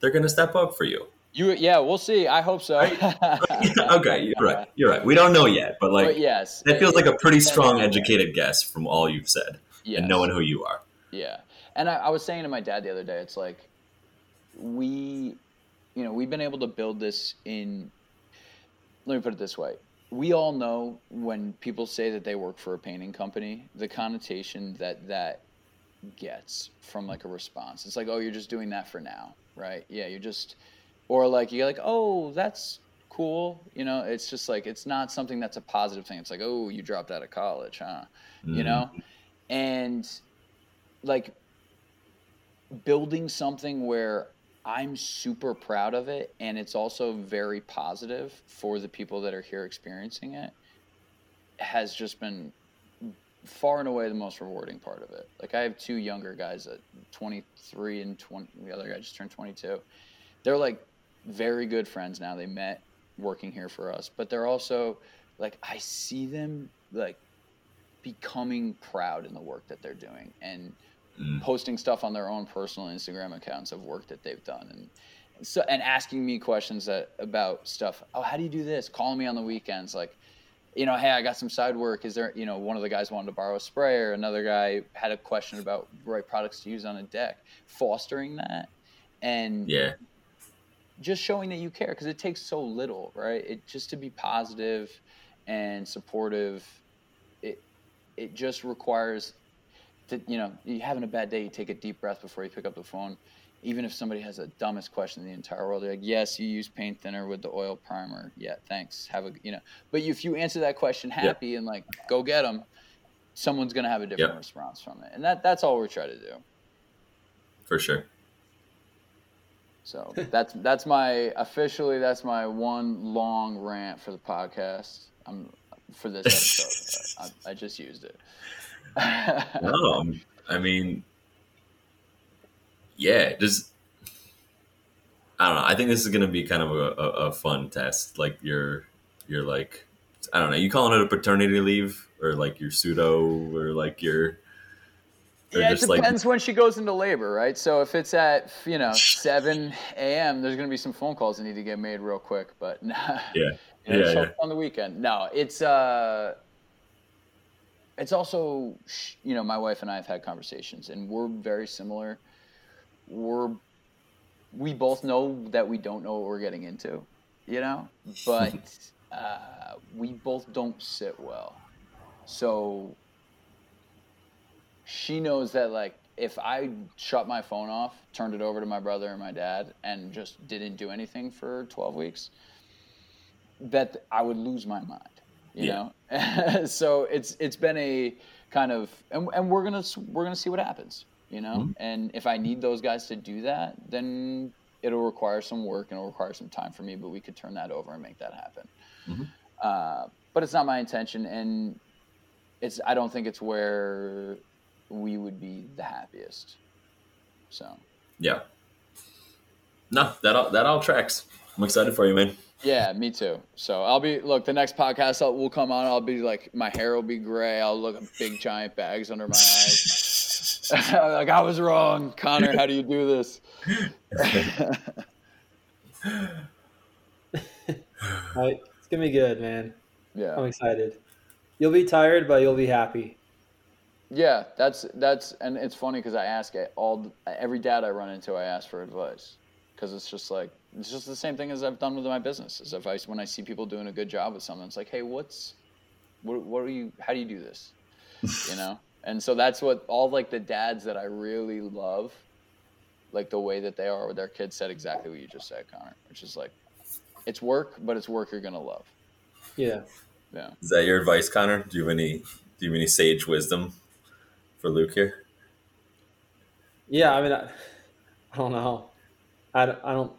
they're going to step up for you you yeah, we'll see. I hope so. okay you're right you're right we don't know yet but like but yes, that feels like a pretty strong educated guess from all you've said yes. and knowing who you are Yeah. And I, I was saying to my dad the other day, it's like we, you know, we've been able to build this in, let me put it this way. We all know when people say that they work for a painting company, the connotation that that gets from like a response. It's like, oh, you're just doing that for now, right? Yeah, you're just, or like, you're like, oh, that's cool. You know, it's just like, it's not something that's a positive thing. It's like, oh, you dropped out of college, huh? you Mhm. know and like building something where i'm super proud of it and it's also very positive for the people that are here experiencing it has just been far and away the most rewarding part of it like i have two younger guys at 23 and 20 the other guy just turned 22 they're like very good friends now they met working here for us but they're also like i see them like becoming proud in the work that they're doing and Mm. posting stuff on their own personal Instagram accounts of work that they've done and so and asking me questions that about stuff. Oh, how do you do this? Calling me on the weekends like you know, hey, I got some side work. Is there, you know, one of the guys wanted to borrow a sprayer. Another guy had a question about right products to use on a deck. Fostering that and yeah just showing that you care because it takes so little, right? It just to be positive and supportive. It it just requires that you know you're having a bad day. You take a deep breath before you pick up the phone. Even if somebody has the dumbest question in the entire world, they're like, "Yes, you use paint thinner with the oil primer. Yeah, thanks. Have a you know." But if you answer that question happy and like, "Go get them," someone's gonna have a different response from it, and that that's all we're trying to do. for sure So that's that's my officially that's my one long rant for the podcast. I'm for this episode. I, I just used it. no, I mean, yeah, just I don't know. I think this is gonna be kind of a, a, a fun test. Like you're you're like I don't know. You calling it a paternity leave or like your pseudo or like your or yeah, it just like depends when she goes into labor, right? So if it's at you know seven a.m., there's gonna be some phone calls that need to get made real quick. But nah, Yeah. you know, Yeah, yeah. on the weekend. No, it's uh, it's also you know my wife and I have had conversations, and we're very similar. We're we both know that we don't know what we're getting into, you know, but uh, we both don't sit well. So she knows that like if I shut my phone off, turned it over to my brother and my dad, and just didn't do anything for twelve weeks, that I would lose my mind. You Yeah. know, so it's it's been a kind of and, and we're gonna we're gonna see what happens. You know, Mhm. and if I need those guys to do that, then it'll require some work and it'll require some time for me. But we could turn that over and make that happen. Mhm. Uh, but it's not my intention, and it's I don't think it's where we would be the happiest. So yeah. No, that all that all tracks. I'm excited for you, man. yeah, me too. So I'll be look the next podcast I'll, will come on. I'll be like my hair will be gray. I'll look at big giant bags under my eyes. like I was wrong, Connor. How do you do this? All right, it's gonna be good, man. Yeah, I'm excited. You'll be tired, but you'll be happy. Yeah. That's that's and it's funny because I ask it all every dad I run into. I ask for advice because it's just like it's just the same thing as I've done with my business. Is if I when I see people doing a good job with something, it's like, hey, what's what, what are you? How do you do this? You know. And so that's what all like the dads that I really love, like the way that they are with their kids, said exactly what you just said, Connor. Which is like, it's work, but it's work you're gonna love. Yeah. Yeah. Is that your advice, Connor? Do you have any do you have any sage wisdom for Luke here? Yeah, I mean, I, I don't know. I, don't- I don't.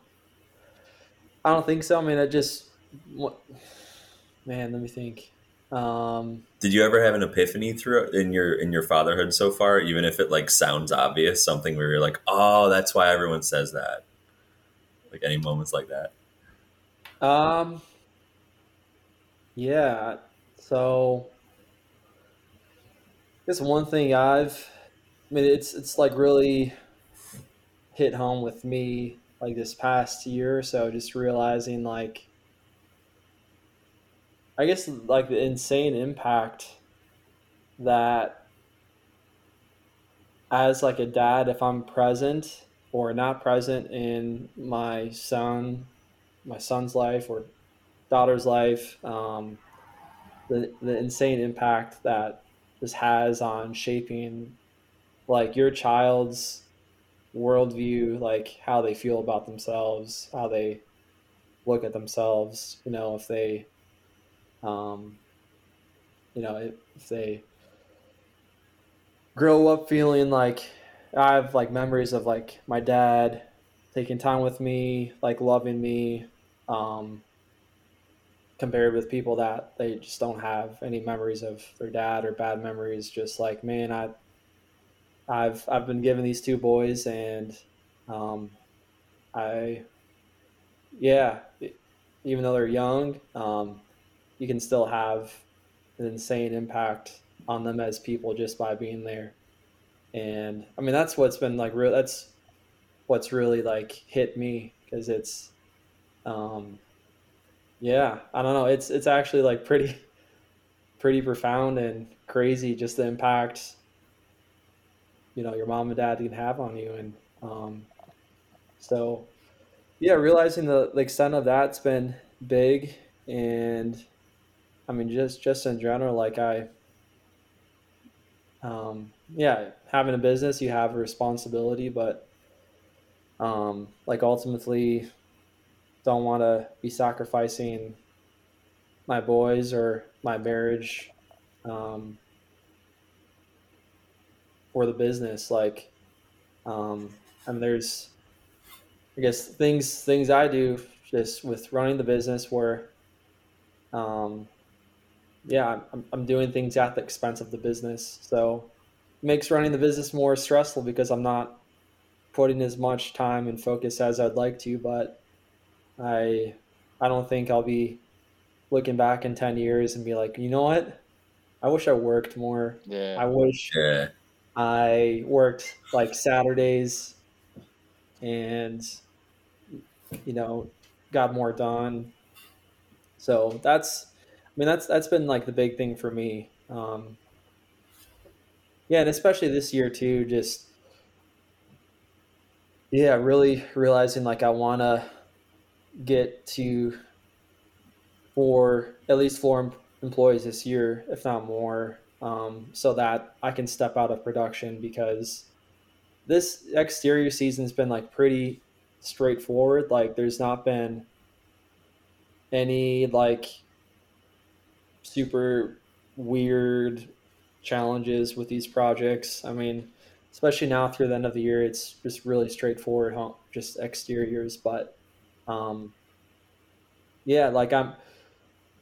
I don't think so. I mean, I just, what, man. Let me think. Um, Did you ever have an epiphany through in your in your fatherhood so far, even if it like sounds obvious, something where you're like, oh, that's why everyone says that. Like any moments like that. um, yeah. So, guess one thing I've, I mean, it's it's like really hit home with me like this past year or so, just realizing like, I guess like the insane impact that as like a dad, if I'm present or not present in my son, my son's life or daughter's life, um, the the insane impact that this has on shaping like your child's worldview, like how they feel about themselves, how they look at themselves, you know, if they um, you know, if, they grow up feeling like I have like memories of like my dad taking time with me, like loving me, um, compared with people that they just don't have any memories of their dad or bad memories. Just like, man, I, I've I've been given these two boys, and um, I, yeah, even though they're young, um, you can still have an insane impact on them as people just by being there. And I mean, that's what's been like real. That's what's really like hit me because it's, um, yeah, I don't know. It's it's actually like pretty, pretty profound and crazy just the impact, you know, your mom and dad can have on you. And um, so, yeah, realizing the, the extent of that's been big. And I mean, just just in general, like I, um, yeah, having a business, you have a responsibility, but um, like ultimately, don't want to be sacrificing my boys or my marriage um, for the business. Like, um, I there's, I guess things things I do just with running the business where, um, yeah, I'm, I'm doing things at the expense of the business. So it makes running the business more stressful because I'm not putting as much time and focus as I'd like to, but I I don't think I'll be looking back in 10 years and be like, you know what? I wish I worked more. Yeah. I wish Yeah. I worked like Saturdays and you know got more done. So that's I mean that's that's been like the big thing for me. Um, yeah, and especially this year too. Just yeah, really realizing like I want to get to four at least four employees this year, if not more, um, so that I can step out of production because this exterior season's been like pretty straightforward. Like there's not been any like super weird challenges with these projects. I mean, especially now through the end of the year, it's just really straightforward, just exteriors. But um, yeah, like I'm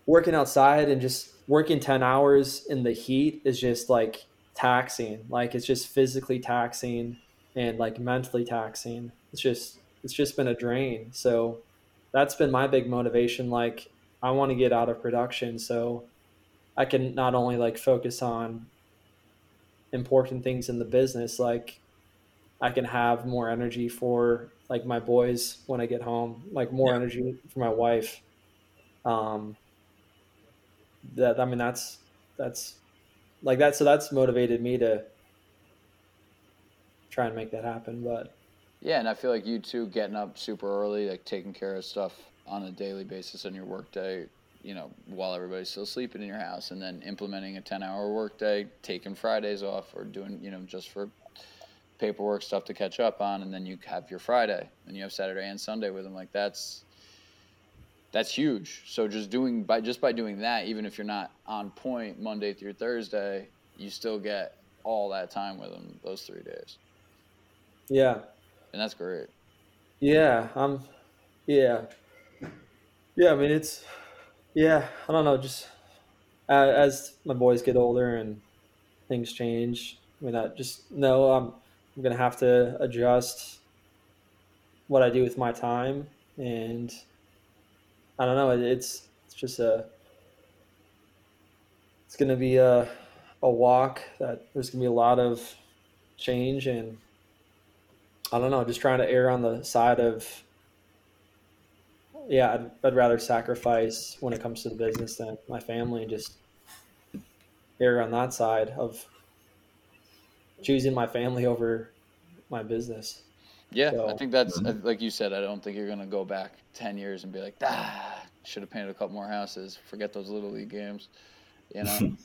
working outside and just working 10 hours in the heat is just like taxing. Like it's just physically taxing and like mentally taxing. It's just, it's just been a drain. So that's been my big motivation. Like I want to get out of production. So I can not only like focus on important things in the business, like I can have more energy for like my boys when I get home, like more Yeah. energy for my wife. Um, that I mean, that's that's like that. So that's motivated me to try and make that happen. But Yeah, and I feel like you too, getting up super early, like taking care of stuff on a daily basis in your workday, you know, while everybody's still sleeping in your house, and then implementing a ten-hour workday, taking Fridays off, or doing, you know, just for paperwork stuff to catch up on, and then you have your Friday, and you have Saturday and Sunday with them. Like that's that's huge. So just doing by just by doing that, even if you're not on point Monday through Thursday, you still get all that time with them those three days. Yeah, and that's great. Yeah, I'm. Yeah, yeah. I mean, it's. Yeah, I don't know. Just uh, as my boys get older and things change, I mean, I just know I'm. I'm gonna have to adjust what I do with my time, and I don't know. It's it's just a. It's gonna be a a walk that there's gonna be a lot of change and I don't know, just trying to err on the side of, yeah, I'd, I'd rather sacrifice when it comes to the business than my family and just err on that side of choosing my family over my business. Yeah, so, I think that's mm-hmm. like you said. I don't think you're gonna go back ten years and be like, ah, should have painted a couple more houses. Forget those little league games, you know.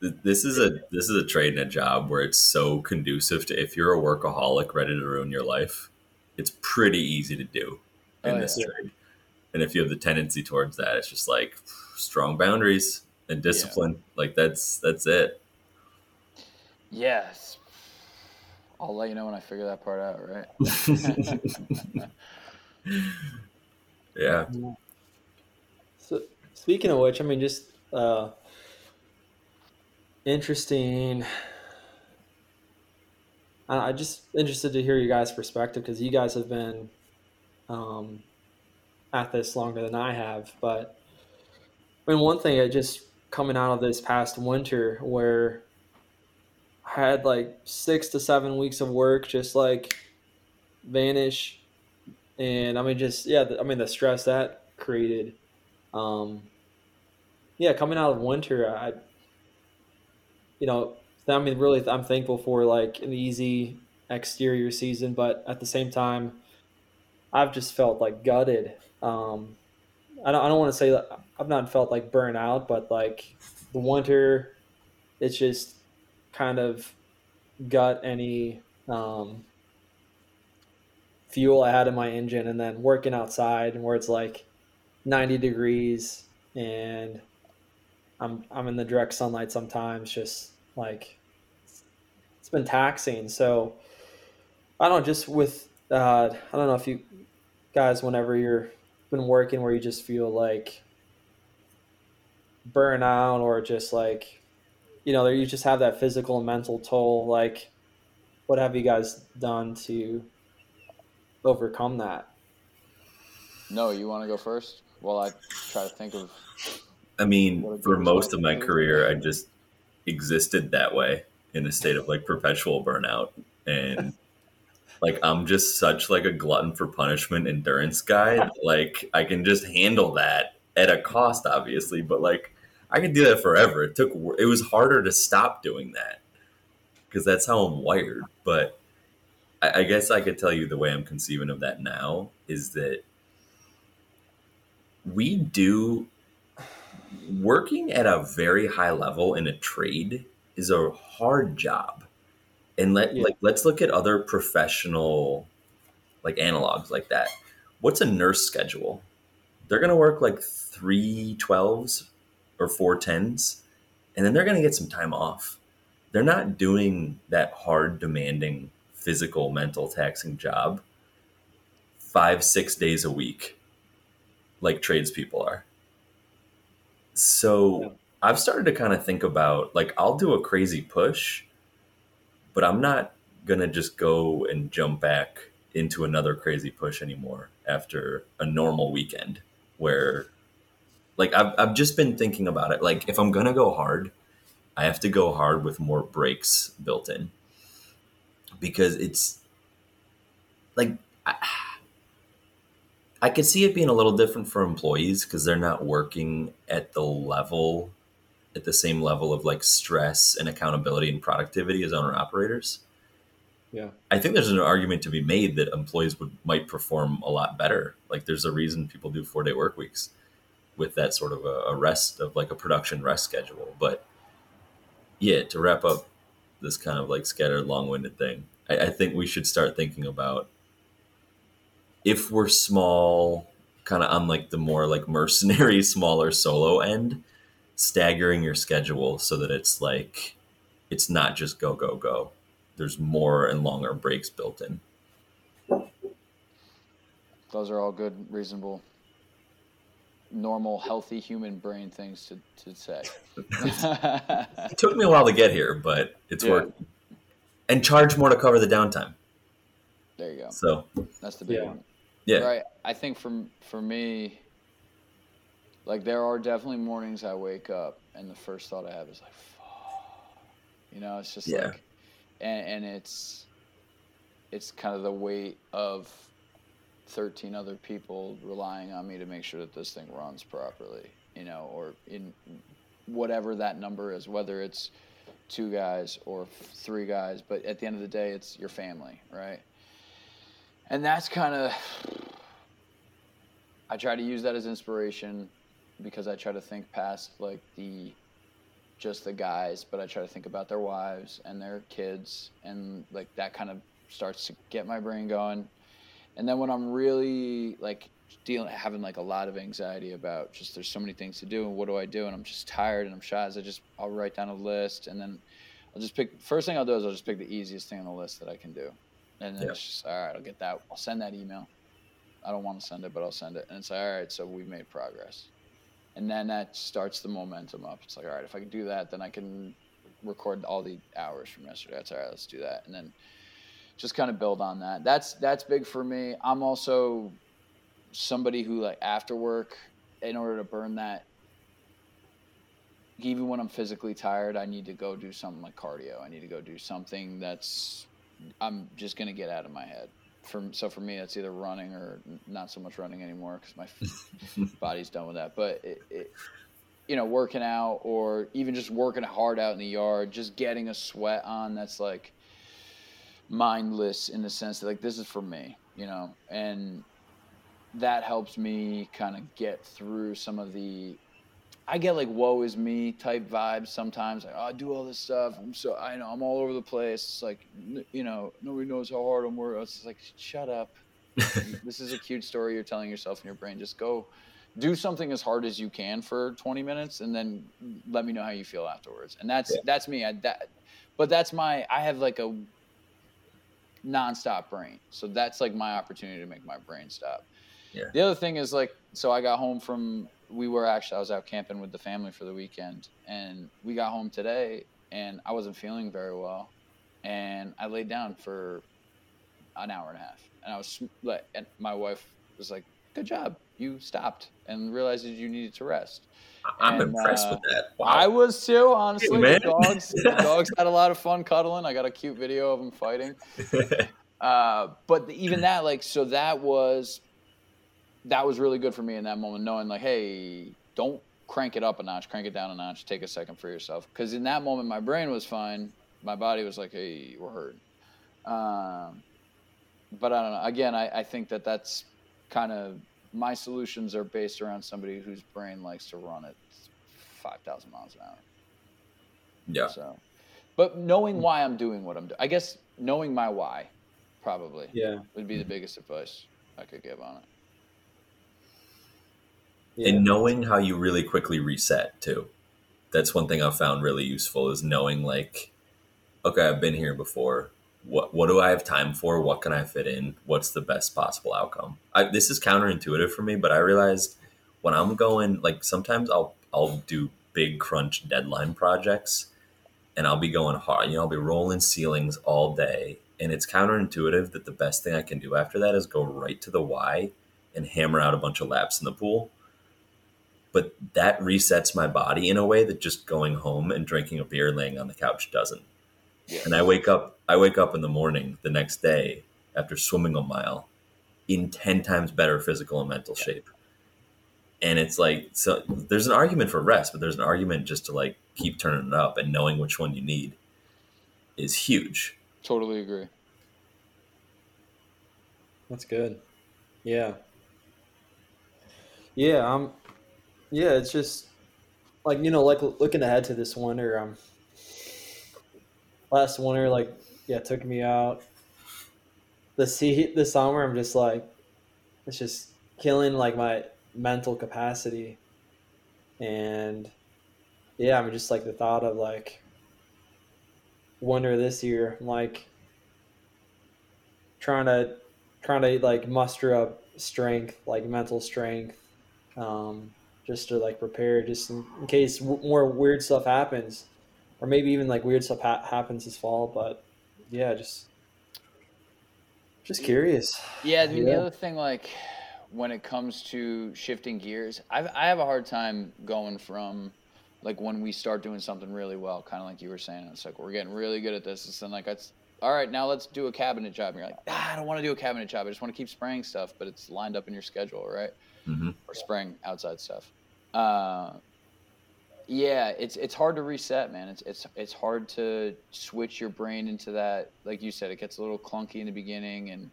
this is a this is a trade and a job where it's so conducive to if you're a workaholic ready to ruin your life, it's pretty easy to do in oh, this yeah. trade. And if you have the tendency towards that, it's just like strong boundaries and discipline. Yeah. Like that's that's it. Yes. I'll let you know when I figure that part out, right? yeah. So speaking of which, I mean just uh interesting. I just interested to hear you guys' perspective because you guys have been um, at this longer than I have. But I mean, one thing I just coming out of this past winter where Had like six to seven weeks of work just like vanish, and I mean, just yeah, I mean the stress that created. Um, yeah, coming out of winter, I you know, I mean, really, I'm thankful for like an easy exterior season, but at the same time, I've just felt like gutted. Um, I don't, I don't want to say that I've not felt like burnout, but like the winter, it's just kind of gut any um, fuel I had in my engine, and then working outside and where it's like 90 degrees and I'm I'm in the direct sunlight sometimes. Just like it's been taxing. So I don't know, just with uh, I don't know if you guys, whenever you're been working, where you just feel like burnout or just like you know, you just have that physical and mental toll. Like, what have you guys done to overcome that? No, you want to go first? Well, I try to think of I mean, for most of my career, I just existed that way in a state of like perpetual burnout. And like, I'm just such like a glutton for punishment endurance guy. Like, I can just handle that at a cost, obviously, but like, I can do that forever. It took, it was harder to stop doing that because that's how I'm wired. But I, I guess I could tell you the way I'm conceiving of that now is that we do working at a very high level in a trade is a hard job. And let yeah. like let's look at other professional like analogs like that. What's a nurse schedule? They're gonna work like three twelves or four tens, and then they're gonna get some time off. They're not doing that hard, demanding, physical, mental, taxing job five, six days a week like tradespeople are. So. I've started to kind of think about like I'll do a crazy push, but I'm not gonna just go and jump back into another crazy push anymore after a normal weekend where like I've, I've just been thinking about it like if i'm gonna go hard i have to go hard with more breaks built in because it's like I, I could see it being a little different for employees because they're not working at the level, at the same level of like stress and accountability and productivity as owner operators. Yeah. I think there's an argument to be made that employees would might perform a lot better. Like there's a reason people do four day work weeks with that sort of a, a rest of like a production rest schedule. But yeah, to wrap up this kind of like scattered, long winded thing, I, I think we should start thinking about if we're small, kind of on like the more like mercenary, smaller solo end, staggering your schedule so that it's like it's not just go go go. There's more and longer breaks built in. Those are all good, reasonable, normal, healthy human brain things to, to say. It took me a while to get here, but it's Yeah. working. And charge more to cover the downtime. there you go. So That's the big Yeah. one. yeah, Right. I think for for me, like there are definitely mornings I wake up and the first thought I have is like, Fuck. you know, it's just Yeah. like, and, and it's it's kind of the weight of thirteen other people relying on me to make sure that this thing runs properly, you know, or in whatever that number is, whether it's two guys or three guys, but at the end of the day, it's your family, right? And that's kind of I try to use that as inspiration because I try to think past like the just the guys, but I try to think about their wives and their kids and like that kind of starts to get my brain going. And then when I'm really like dealing having like a lot of anxiety about just there's so many things to do and what do I do and I'm just tired and I'm shy, I just I'll write down a list and then I'll just pick first thing I'll do is I'll just pick the easiest thing on the list that I can do. And then Yeah. it's just all right, I'll get that I'll send that email. I don't want to send it, but I'll send it. And it's like, all right, so we've made progress. And then that starts the momentum up. It's like, all right, if I can do that, then I can record all the hours from yesterday. That's all right, let's do that. And then just kind of build on that. That's that's big for me. I'm also somebody who like after work, in order to burn that even when I'm physically tired, I need to go do something like cardio. I need to go do something that's I'm just gonna get out of my head. For so for me, it's either running or not so much running anymore because my body's done with that. But it, it, you know, working out or even just working hard out in the yard, just getting a sweat on. That's like mindless in the sense that like this is for me, you know, and that helps me kind of get through some of the I get like woe is me type vibes sometimes. Like, oh, I do all this stuff. I'm so I know I'm all over the place. It's like you know, nobody knows how hard I'm working. It's like shut up. this is a cute story you're telling yourself in your brain. Just go do something as hard as you can for 20 minutes and then let me know how you feel afterwards. And that's Yeah. that's me. I, that but that's my I have like a nonstop brain. So that's like my opportunity to make my brain stop. Yeah. The other thing is like, so I got home from, we were actually, I was out camping with the family for the weekend and we got home today and I wasn't feeling very well. And I laid down for an hour and a half and I was like, and my wife was like, good job. You stopped and realized that you needed to rest. I'm And, impressed uh, with that. Wow. I was too, honestly. man. the dogs, the dogs had a lot of fun cuddling. I got a cute video of them fighting. Uh, but the- even that, like, so that was that was really good for me in that moment, knowing like, hey, don't crank it up a notch, crank it down a notch, take a second for yourself. Because in that moment, my brain was fine, my body was like, hey, we're hurt. Um, but I don't know. Again, I, I think that that's kind of my solutions are based around somebody whose brain likes to run at five thousand miles an hour. yeah. So, but knowing why I'm doing what I'm doing, I guess knowing my why, probably Yeah. would be the biggest advice I could give on it. Yeah. and knowing how you really quickly reset too that's one thing i've found really useful is knowing like okay i've been here before what what do i have time for? What can i fit in? What's the best possible outcome? I, this is counterintuitive for me but i realized when i'm going like sometimes i'll i'll do big crunch deadline projects and i'll be going hard you know i'll be rolling ceilings all day. And it's counterintuitive that the best thing i can do after that is go right to the y and hammer out a bunch of laps in the pool. But that resets my body in a way that just going home and drinking a beer laying on the couch doesn't Yeah. and i wake up i wake up in the morning the next day after swimming a mile in 10 times better physical and mental shape and it's like so there's an argument for rest but there's an argument just to like keep turning it up and knowing which one you need is huge Totally agree. That's good. Yeah. Yeah, um yeah, it's just like you know, like looking ahead to this winter, um last winter like yeah, took me out. The sea the summer I'm just like it's just killing like my mental capacity. And yeah, I'm just like the thought of like winter this year, I'm like trying to trying to like muster up strength, like mental strength, um, just to like prepare, just in, in case w- more weird stuff happens, or maybe even like weird stuff ha- happens this fall. But yeah, just just curious. Yeah, I mean the other thing, like when it comes to shifting gears, I've, I have a hard time going from like when we start doing something really well, kind of like you were saying, it's like we're getting really good at this. And then like it's all right, now let's do a cabinet job. And you're like, ah, I don't want to do a cabinet job. I just want to keep spraying stuff, but it's lined up in your schedule, right? Mm-hmm. Or spraying outside stuff. Uh, yeah, it's it's hard to reset, man. It's it's it's hard to switch your brain into that. Like you said, it gets a little clunky in the beginning, and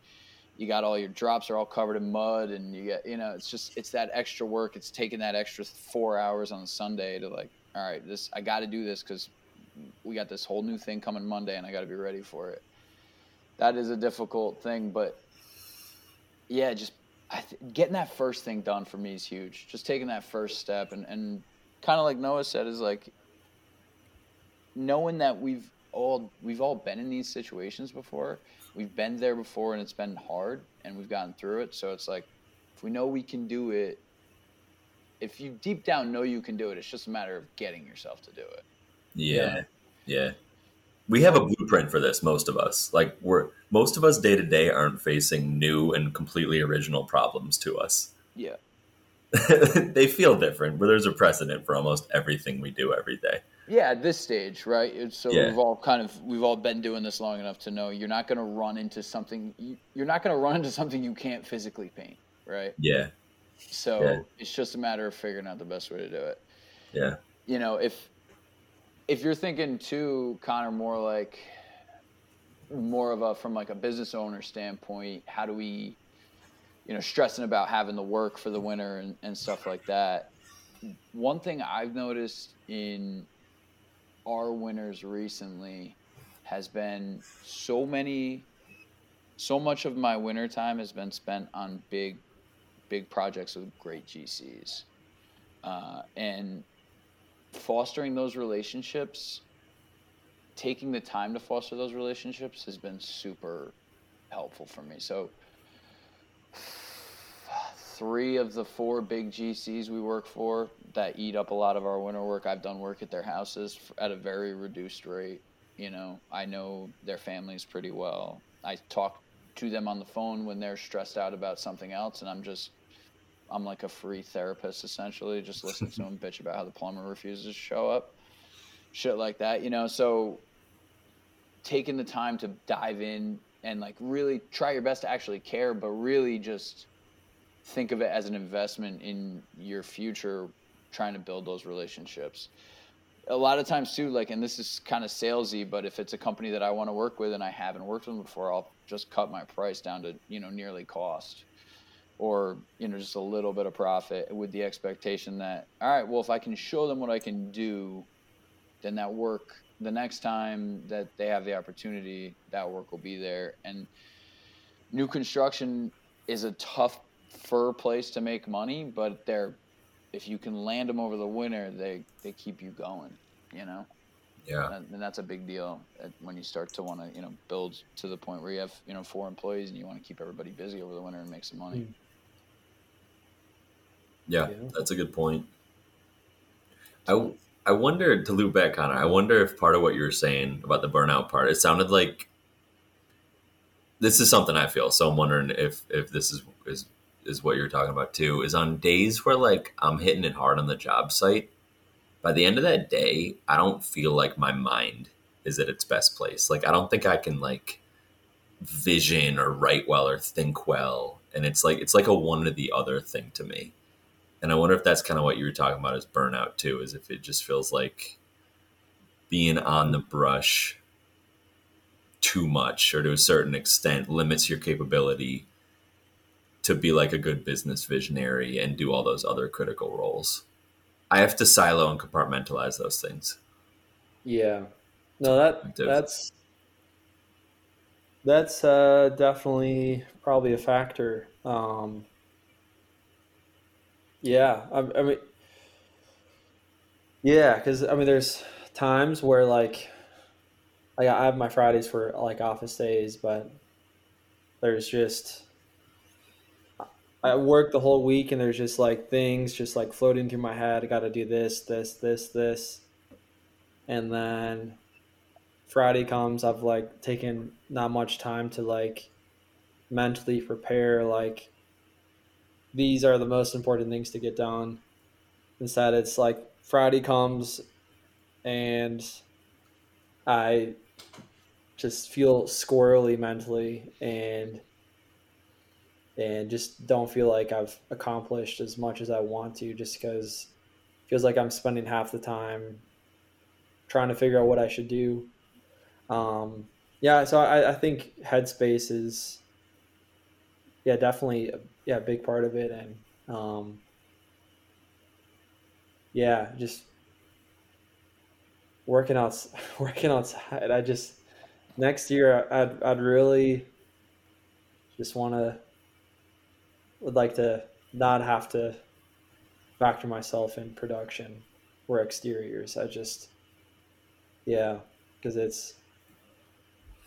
you got all your drops are all covered in mud, and you get you know it's just it's that extra work. It's taking that extra four hours on Sunday to like, all right, this I got to do this because we got this whole new thing coming Monday, and I got to be ready for it. That is a difficult thing, but yeah, just th- getting that first thing done for me is huge. Just taking that first step, and and kind of like Noah said, is like knowing that we've all we've all been in these situations before. We've been there before, and it's been hard, and we've gotten through it. So it's like if we know we can do it, if you deep down know you can do it, it's just a matter of getting yourself to do it. Yeah. Yeah. We have a blueprint for this, most of us. Like we're most of us day to day aren't facing new and completely original problems to us. Yeah. they feel different, but there's a precedent for almost everything we do every day. Yeah, at this stage, right? It's- So Yeah. we've all kind of we've all been doing this long enough to know you're not going to run into something you- you're not going to run into something you can't physically paint, right? Yeah. So Yeah. it's just a matter of figuring out the best way to do it. Yeah. You know, if if you're thinking too, Connor, more like more of a from like a business owner standpoint, how do we, you know, stressing about having the work for the winter and, and stuff like that. One thing I've noticed in our winters recently has been so many so much of my winter time has been spent on big big projects with great GCs. Uh, and fostering those relationships, taking the time to foster those relationships has been super helpful for me. So, three of the four big GCs we work for that eat up a lot of our winter work, I've done work at their houses at a very reduced rate. You know, I know their families pretty well. I talk to them on the phone when they're stressed out about something else, and I'm just I'm like a free therapist essentially, just listen to them bitch about how the plumber refuses to show up, shit like that, you know. So taking the time to dive in and like really try your best to actually care, but really just think of it as an investment in your future, trying to build those relationships. A lot of times too, like, and this is kind of salesy, but if it's a company that I want to work with and I haven't worked with them before, I'll just cut my price down to you know nearly cost or you know just a little bit of profit with the expectation that all right well if i can show them what i can do then that work the next time that they have the opportunity that work will be there and new construction is a tough fur place to make money but they're if you can land them over the winter they they keep you going you know Yeah. and, and that's a big deal when you start to want to you know build to the point where you have you know four employees and you want to keep everybody busy over the winter and make some money Mm. Yeah. Yeah. That's a good point. I, I wonder, to loop back on it, I wonder if part of what you were saying about the burnout part, it sounded like this is something I feel. So I'm wondering if, if this is, is, is what you're talking about too, is on days where like I'm hitting it hard on the job site. By the end of that day, I don't feel like my mind is at its best place. Like I don't think I can like vision or write well or think well. And it's like it's like a one or the other thing to me. And I wonder if that's kind of what you were talking about as burnout too, is if it just feels like being on the brush too much or to a certain extent limits your capability to be like a good business visionary and do all those other critical roles. I have to silo and compartmentalize those things. Yeah. No, that that's that's uh, definitely probably a factor. Um, yeah, I, I mean, yeah, because I mean, there's times where like, like I have my Fridays for like office days, but there's just I work the whole week and there's just like things just like floating through my head. I got to do this, this, this, this, and then Friday comes. I've like taken not much time to like mentally prepare like these are the most important things to get done. Instead, it's like Friday comes and I just feel squirrely mentally and and just don't feel like I've accomplished as much as I want to just because feels like I'm spending half the time trying to figure out what I should do. Um, yeah, so I, I think headspace is yeah definitely yeah, big part of it, and um, yeah, just working out, working outside. I just next year, I'd I'd really just want to would like to not have to factor myself in production or exteriors. I just yeah, because it's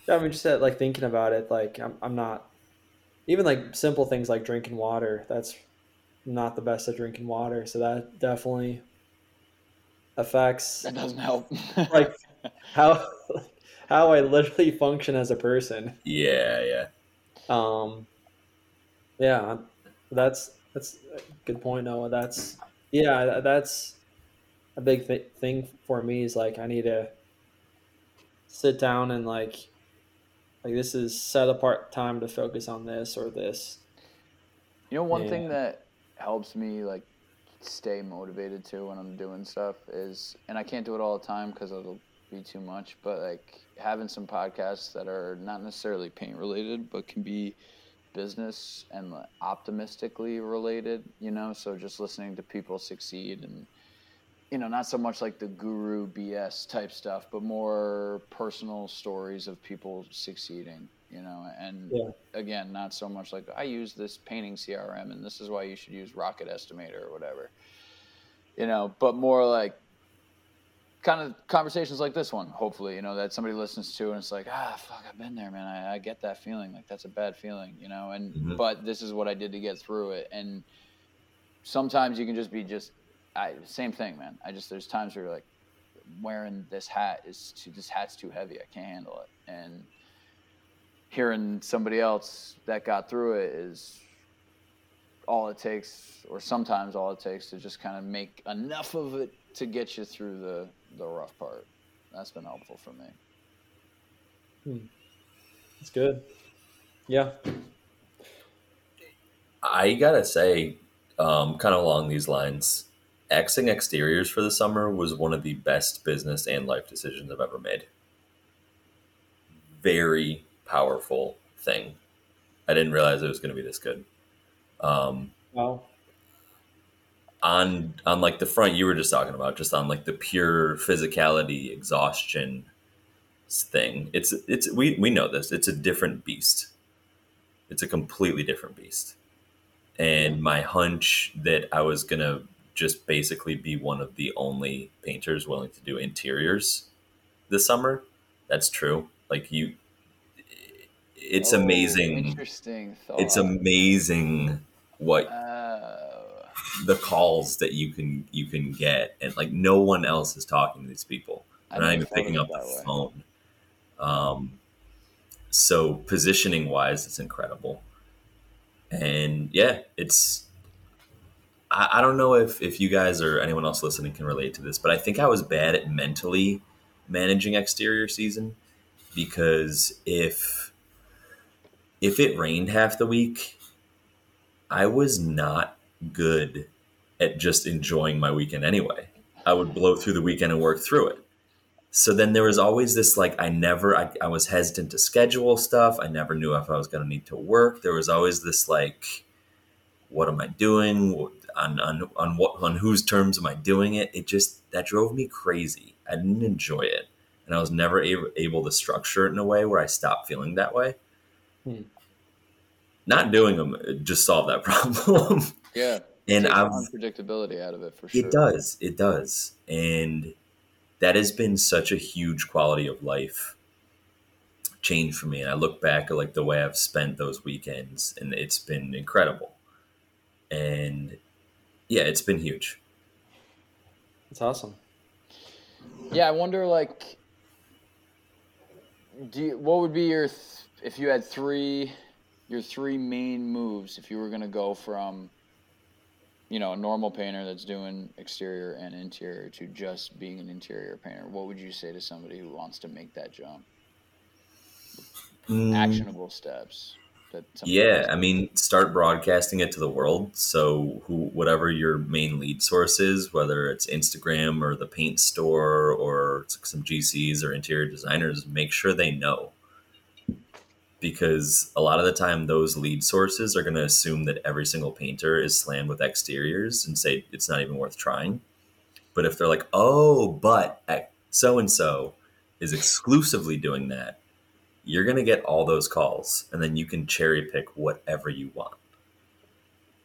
I mean just that, like thinking about it, like I'm I'm not even like simple things like drinking water that's not the best at drinking water so that definitely affects that doesn't help. Like how how i literally function as a person. Yeah yeah. Um yeah that's that's a good point noah. That's yeah that's a big th- thing for me is like i need to sit down and like like this is set apart time to focus on this or this. You know, one yeah. thing that helps me like stay motivated too when I'm doing stuff is, and I can't do it all the time because it'll be too much, but like having some podcasts that are not necessarily paint related, but can be business and optimistically related, you know, so just listening to people succeed and you know, not so much like the guru BS type stuff, but more personal stories of people succeeding, you know, and yeah. again, not so much like I use this painting CRM and this is why you should use Rocket Estimator or whatever, you know, but more like kind of conversations like this one, hopefully, you know, that somebody listens to and it's like, ah, fuck, I've been there, man. I, I get that feeling. Like that's a bad feeling, you know, and, mm-hmm. but this is what I did to get through it. And sometimes you can just be just I same thing, man. I just there's times where you're like wearing this hat is too this hat's too heavy. I can't handle it. And hearing somebody else that got through it is all it takes, or sometimes all it takes to just kind of make enough of it to get you through the the rough part. That's been helpful for me. Hmm. That's good. Yeah. I gotta say, um, kind of along these lines, Xing exteriors for the summer was one of the best business and life decisions I've ever made. Very powerful thing. I didn't realize it was going to be this good. Um, wow. On on like the front you were just talking about, just on like the pure physicality exhaustion thing. It's it's we we know this. It's a different beast. It's a completely different beast. And my hunch that I was gonna just basically be one of the only painters willing to do interiors this summer. That's true. Like you, it's oh, amazing. Interesting. Thought. It's amazing what uh, the calls that you can you can get, and like no one else is talking to these people. They're not even picking up the way. phone. Um, so positioning wise, it's incredible. And yeah, it's I, I don't know if, if you guys or anyone else listening can relate to this, but I think I was bad at mentally managing exterior season because if if it rained half the week, I was not good at just enjoying my weekend anyway. I would blow through the weekend and work through it. So then there was always this like I never I, I was hesitant to schedule stuff. I never knew if I was going to need to work. There was always this like what am I doing? On, on, on what on whose terms am I doing it? It just that drove me crazy. I didn't enjoy it, and I was never able, able to structure it in a way where I stopped feeling that way. Hmm. Not doing them just solved that problem. Yeah. and I've unpredictability out of it for sure. it does. It does. And that has been such a huge quality of life change for me. And I look back at like the way I've spent those weekends and it's been incredible. And yeah, it's been huge. It's awesome. Yeah, I wonder like do you, what would be your th- if you had three your three main moves if you were going to go from you know, a normal painter that's doing exterior and interior to just being an interior painter, what would you say to somebody who wants to make that jump? Mm, Actionable steps. That Yeah, I mean, start broadcasting it to the world. So, who, whatever your main lead source is, whether it's Instagram or the paint store or some GCs or interior designers, make sure they know. Because a lot of the time, those lead sources are going to assume that every single painter is slammed with exteriors and say it's not even worth trying. But if they're like, oh, but so and so is exclusively doing that, you're going to get all those calls and then you can cherry pick whatever you want.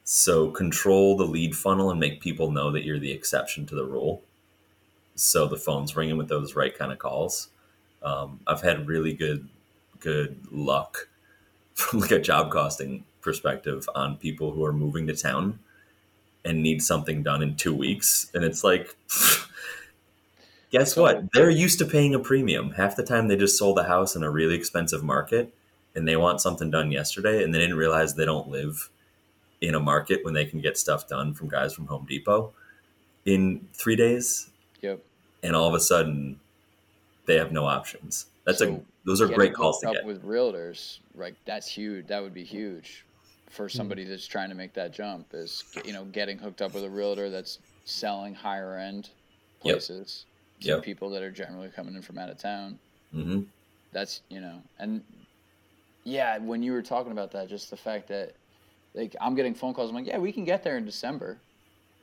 So control the lead funnel and make people know that you're the exception to the rule. So the phone's ringing with those right kind of calls. Um, I've had really good, good luck from like a job costing perspective on people who are moving to town and need something done in two weeks. And it's like, guess what? They're used to paying a premium. Half the time they just sold a house in a really expensive market and they want something done yesterday and they didn't realize they don't live in a market when they can get stuff done from guys from Home Depot in three days. Yep. And all of a sudden they have no options. That's a those are great calls to get. with realtors. Like that's huge. That would be huge for Hmm. somebody that's trying to make that jump. Is you know getting hooked up with a realtor that's selling higher end Yep. To Yep. people that are generally coming in from out of town. hmm That's you know and yeah, when you were talking about that, just the fact that like I'm getting phone calls. I'm like, yeah, we can get there in December.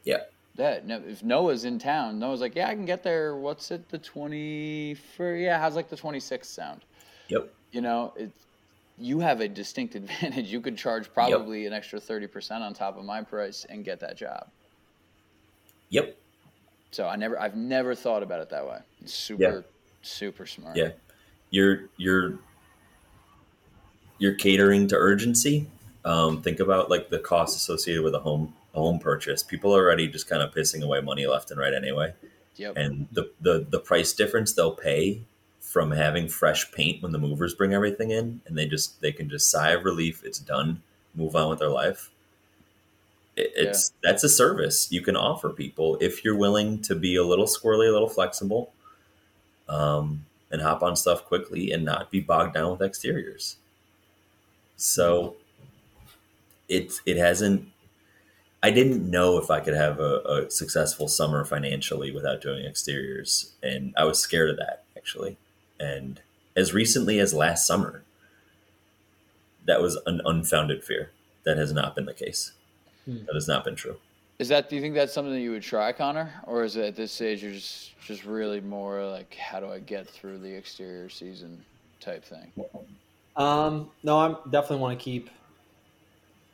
Yeah. That no, if Noah's in town, Noah's like, yeah, I can get there. What's it? The twenty for yeah, how's like the twenty sixth sound? Yep. you know, it, you have a distinct advantage. You could charge probably an extra 30% on top of my price and get that job. Yep. So I never, I've never thought about it that way. It's super, super smart. Yeah. You're you're you're catering to urgency. Um, think about like the costs associated with a home a home purchase. People are already just kind of pissing away money left and right anyway. Yep. and the, the the price difference they'll pay from having fresh paint when the movers bring everything in and they just they can just sigh of relief it's done move on with their life it, it's that's a service you can offer people if you're willing to be a little squirrely a little flexible um, and hop on stuff quickly and not be bogged down with exteriors so it it hasn't I didn't know if I could have a, a successful summer financially without doing exteriors, and I was scared of that actually. And as recently as last summer, that was an unfounded fear. That has not been the case. Hmm. That has not been true. Is that, do you think that's something that you would try, Connor? Or is it at this stage you're just, just really more like, how do I get through the exterior season type thing? Um, no, I'm definitely want to keep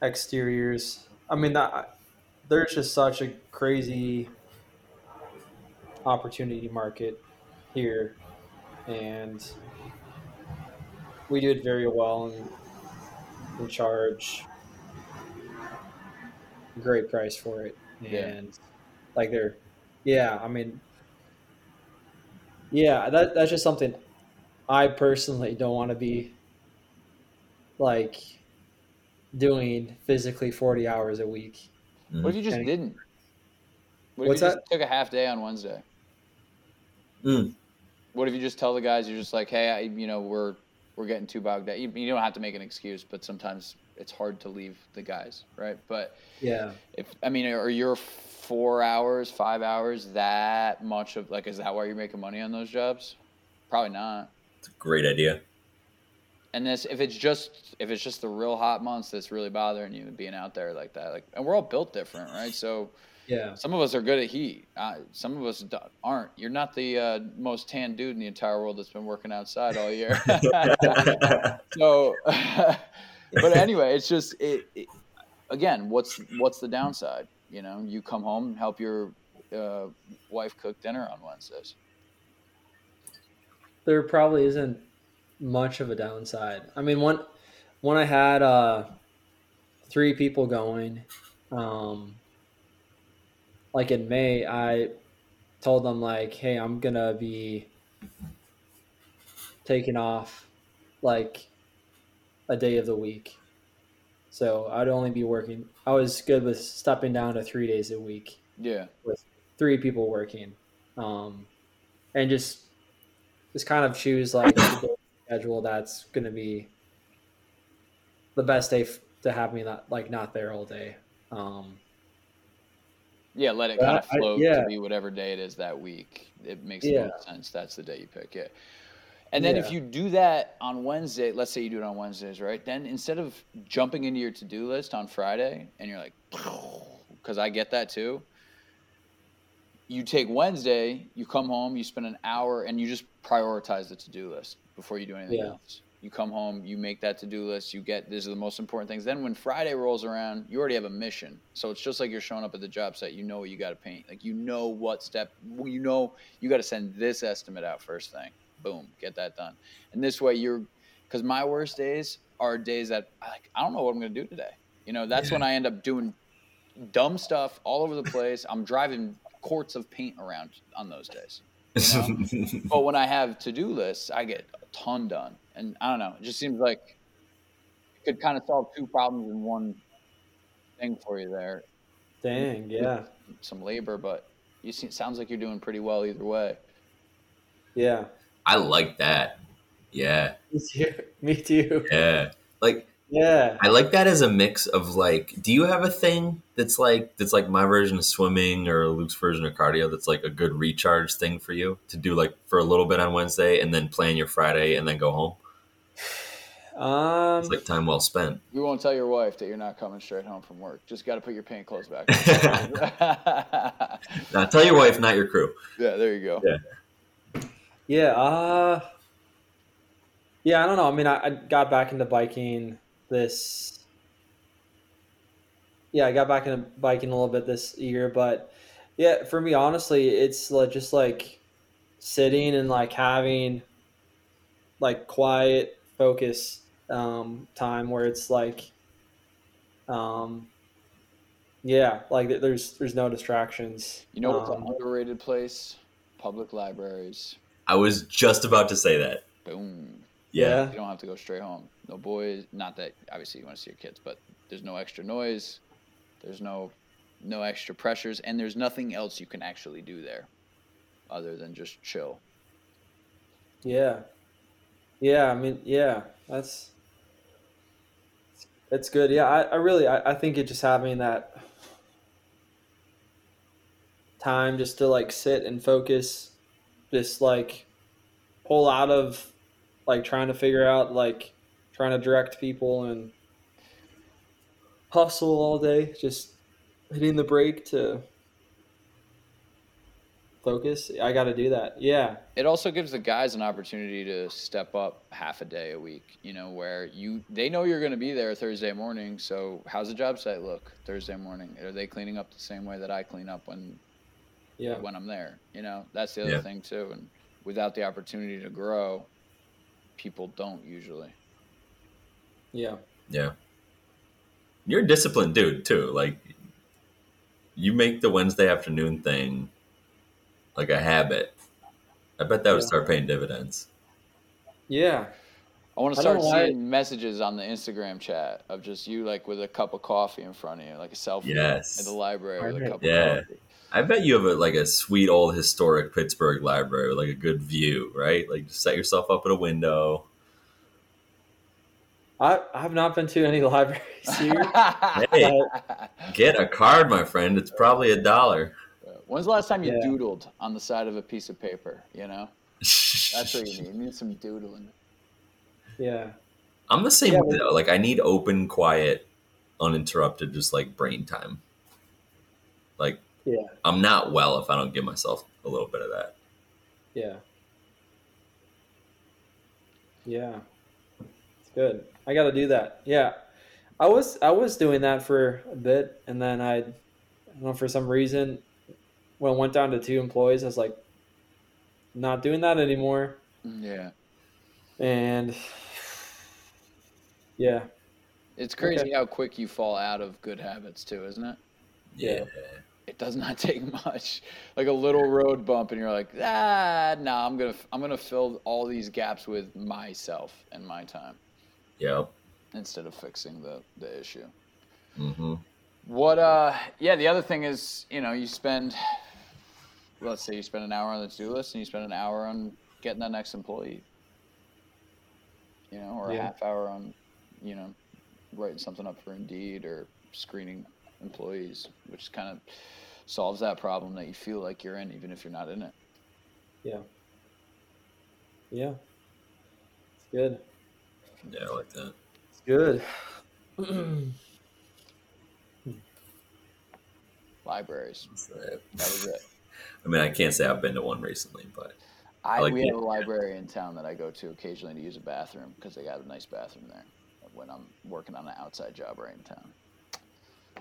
exteriors. I mean, that, there's just such a crazy opportunity market here, and we do it very well and we charge a great price for it. And Yeah. like they're, yeah, I mean, yeah, that that's just something I personally don't want to be like doing physically 40 hours a week. What if you just And- didn't? What What's if you just took a half day on Wednesday? Mm. What if you just tell the guys you're just like, hey, I, you know, we're we're getting too bogged down. You, you don't have to make an excuse, but sometimes it's hard to leave the guys, right? But Yeah. if I mean, are your four hours, five hours that much of like? Is that why you're making money on those jobs? Probably not. It's a great idea. And this, if it's just if it's just the real hot months that's really bothering you being out there like that, like, and we're all built different, right? So Yeah. some of us are good at heat. Uh, some of us aren't. You're not the uh, most tan dude in the entire world that's been working outside all year. so, but anyway, it's just it, it. Again, what's what's the downside? You know, you come home, help your uh, wife cook dinner on Wednesdays. there probably isn't much of a downside. I mean, one when I had uh, three people going, um, like in May, I told them like, "Hey, I'm gonna be taking off like a day of the week." So I'd only be working. I was good with stepping down to three days a week Yeah, With three people working, um, and just just kind of choose like schedule that's going to be the best day f- to have me not like not there all day. Um, yeah. Let it kind of I- yeah. to be whatever day it is that week. It makes Yeah. sense. That's the day you pick. Yeah. And then if you do that on Wednesday, let's say you do it on Wednesdays, right? Then instead of jumping into your to-do list on Friday and you're like, because I get that too. You take Wednesday, you come home, you spend an hour, and you just prioritize the to-do list before you do anything Yeah. else. You come home, you make that to-do list, you get these are the most important things. Then when Friday rolls around, you already have a mission. So it's just like you're showing up at the job site. You know what you got to paint. Like you know what step. You know you got to send this estimate out first thing. Boom, get that done. And this way you're, because my worst days are days that like I don't know what I'm gonna do today. You know, that's when I end up doing dumb stuff all over the place. I'm driving quarts of paint around on those days. But when I have to do lists, I get a ton done. And I don't know, it just seems like it could kind of solve two problems in one thing for you there. dang, yeah, Some labor, but you see, it sounds like you're doing pretty well either way. yeah. I like that. Yeah, Me too. Me too. yeah. Like Yeah. I like that as a mix of like, do you have a thing that's like that's like my version of swimming or Luke's version of cardio that's like a good recharge thing for you to do like for a little bit on Wednesday and then plan your Friday and then go home? Um. It's like time well spent. You won't tell your wife that you're not coming straight home from work. Just got to put your paint clothes back. on. Now tell your wife, not your crew. yeah, there you go. Yeah. Yeah. Uh. Yeah, I don't know. I mean, I, I got back into biking this. Yeah, I got back into biking a little bit this year, but yeah, for me, honestly, it's like just like sitting and like having like quiet focus um, time where it's like, um, yeah, like there's there's no distractions. You know what's Um, an underrated place? Public libraries. I was just about to say that. Boom. Yeah. You don't have to go straight home. No boys. Not that obviously you want to see your kids, but there's no extra noise. There's no no extra pressures, and there's nothing else you can actually do there, other than just chill. Yeah. Yeah, I mean, yeah, that's it's good. Yeah, I, I really I, I think it just having that time just to like sit and focus, just like pull out of like trying to figure out like trying to direct people and hustle all day, just hitting the brake to focus. I got to do that. Yeah. It also gives the guys an opportunity to step up half a day a week. You know, where you they know you're going to be there Thursday morning. So how's the job site look Thursday morning? Are they cleaning up the same way that I clean up when Yeah. when I'm there. You know, that's the other Yeah. thing too. And without the opportunity to grow, people don't usually. Yeah. Yeah. You're a disciplined dude too. Like you make the Wednesday afternoon thing like a habit. I bet that would Yeah. start paying dividends. Yeah. I want to start know why- seeing messages on the Instagram chat of just you like with a cup of coffee in front of you, like a selfie Yes. at the library with a Right. cup Yeah. of coffee. I bet you have a, like a sweet old historic Pittsburgh library with like a good view, right? Like just set yourself up at a window. I I have not been to any libraries here. Hey, get a card, my friend. It's probably a dollar. When's the last time you Yeah. doodled on the side of a piece of paper? You know, that's what you need. You need some doodling. yeah. I'm the same Yeah, way though. Like I need open, quiet, uninterrupted, just like brain time. Like Yeah. I'm not well if I don't give myself a little bit of that. Yeah. Yeah. It's good. I got to do that. Yeah. I was I was doing that for a bit and then I, I don't know for some reason when I went down to two employees I was like not doing that anymore mm, Yeah. and yeah. It's crazy Okay. how quick you fall out of good habits too, isn't it? Yeah. It does not take much. Like a little road bump, and you're like, ah, nah, I'm gonna, I'm gonna fill all these gaps with myself and my time Yep. instead of fixing the the issue. Mm-hmm. What? Uh, yeah. The other thing is, you know, you spend, let's say you spend an hour on the to-do list, and you spend an hour on getting that next employee. You know, or a half hour on, you know, writing something up for Indeed or screening employees, which kind of solves that problem that you feel like you're in, even if you're not in it. Yeah. Yeah. It's good. Yeah, I like that. It's good. Libraries. That was it. I mean, I can't say I've been to one recently, but I, like we have a library in town that I go to occasionally to use a bathroom because they got a nice bathroom there when I'm working on an outside job right in town.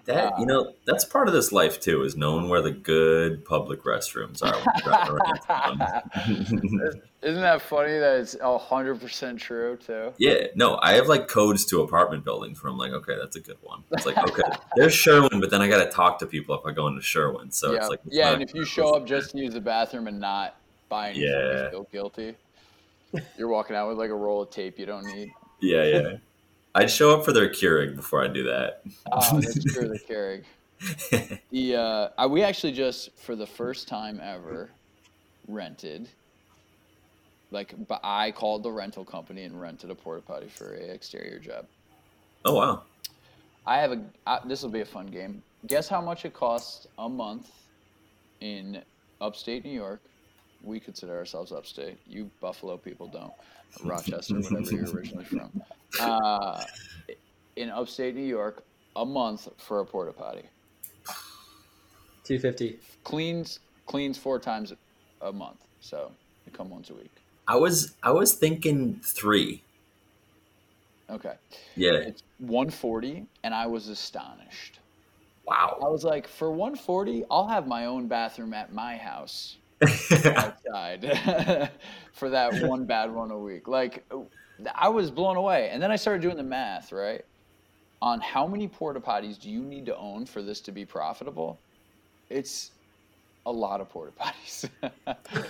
That you uh, know, that's part of this life too, is knowing where the good public restrooms are. when you're driving around town. Isn't that funny that it's hundred percent true too? yeah, no, I have like codes to apartment buildings where I'm like, okay, that's a good one. It's like, okay, there's Sherwin, but then I got to talk to people if I go into Sherwin. So yeah, it's like, it's yeah. And if you show up just to use the bathroom and not buy anything, Yeah. you feel guilty. You're walking out with like a roll of tape you don't need. yeah, yeah, I'd show up for their Keurig before I do that. Oh, that's true. The Keurig. The uh, I, we actually just for the first time ever rented. Like, but I called the rental company and rented a porta potty for a exterior job. oh wow, I have a. This will be a fun game. Guess how much it costs a month in upstate New York. We consider ourselves upstate. You Buffalo people don't. Rochester, whatever you're originally from. Uh, in upstate New York, a month for a porta potty. 250. Cleans cleans four times a month, so you come once a week. I was I was thinking three. Okay, Yeah, it's 140, and I was astonished. Wow. I was like, for 140, I'll have my own bathroom at my house. outside for that one bad one a week. Like I was blown away. And then I started doing the math, right? On how many porta potties do you need to own for this to be profitable? It's a lot of porta potties.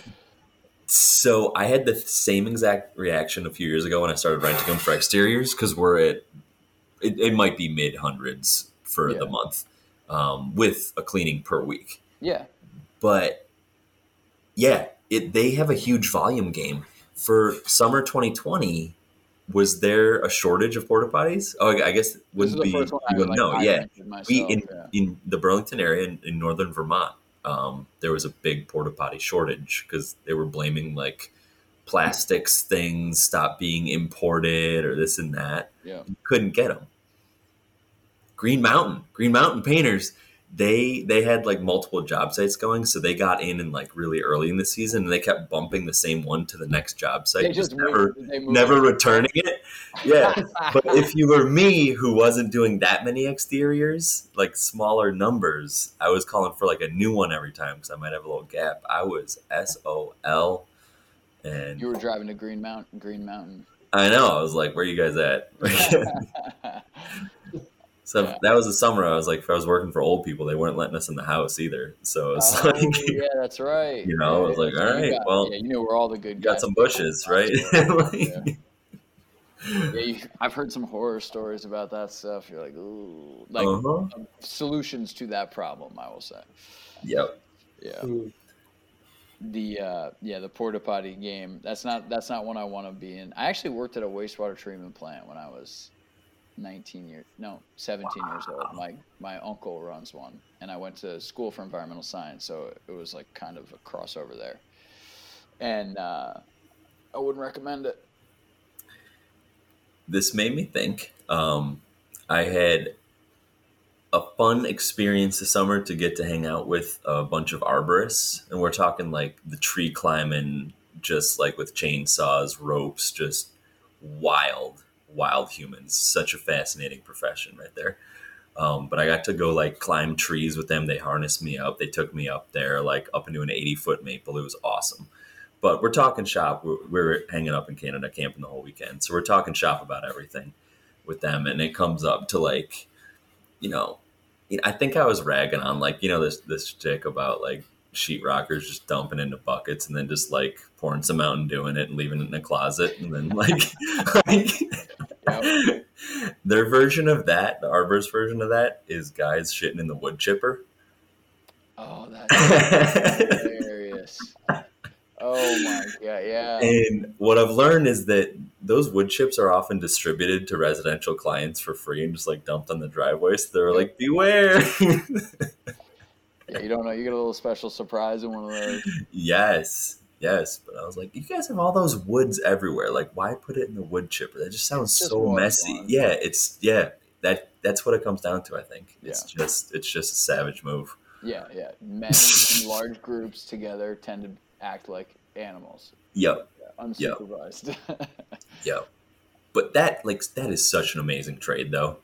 So I had the same exact reaction a few years ago when I started renting them for exteriors because we're at it, it might be mid hundreds for the month um, with a cleaning per week. yeah. But yeah, it they have a huge volume game for summer 2020. Was there a shortage of porta potties? Oh, I guess it wouldn't be. first one I, You wouldn't like, know. Yeah, myself, we in, yeah. in the Burlington area in, in northern Vermont, um, there was a big porta potty shortage because they were blaming like plastics things stopped being imported or this and that. Yeah. You couldn't get them. Green Mountain, Green Mountain Painters, they they had like multiple job sites going, so they got in and like really early in the season, and they kept bumping the same one to the next job site, They just just never moved, they moved. never returning it. Yeah, but if you were me who wasn't doing that many exteriors like smaller numbers i was calling for like a new one every time because i might have a little gap. I was sol and you were driving to Green Mountain, Green Mountain. i know. I was like where you guys at so Yeah. that was the summer i was like if i was working for old people they weren't letting us in the house either so it's Oh, like yeah, that's right. You know, I was like, all right, you right, got- well, yeah, you know where all the good you got some bushes right Yeah. Yeah, you, I've heard some horror stories about that stuff. You're like, ooh, like uh-huh. solutions to that problem. I will say, yep yeah. Ooh. The uh, yeah, the porta potty game. That's not that's not one I want to be in. I actually worked at a wastewater treatment plant when I was 19 years, no, 17 years old. My my uncle runs one, and I went to school for environmental science, so it was like kind of a crossover there. And uh, I wouldn't recommend it. this made me think. Um, I had a fun experience this summer to get to hang out with a bunch of arborists, and we're talking like the tree climbing, just like with chainsaws, ropes, just wild, wild humans. Such a fascinating profession right there. Um, but I got to go like climb trees with them. They harnessed me up. They took me up there, like up into an 80 foot maple. It was awesome. But we're talking shop. We're, we're hanging up in Canada, camping the whole weekend. So we're talking shop about everything with them. And it comes up to like, you know, I think I was ragging on like, you know, this, this chick about like sheetrockers just dumping into buckets and then just like pouring some out and doing it and leaving it in a closet. And then like, like Yep. Their version of that, the Arbor's version of that, is guys shitting in the wood chipper. Oh, that's hilarious. Oh my god, yeah. And what I've learned is that those wood chips are often distributed to residential clients for free and just like dumped on the driveway. So they're like, beware. yeah, you don't know. You get a little special surprise in one of those. Yes. Yes, but I was like, you guys have all those woods everywhere. Like, why put it in the wood chipper? That just sounds just so messy. Yeah, it's yeah. That that's what it comes down to. I think it's yeah. just it's just a savage move. Yeah, yeah. Men in large groups together tend to act like animals. Yep. Yeah, unsupervised. Yep. yep. But that like that is such an amazing trade though.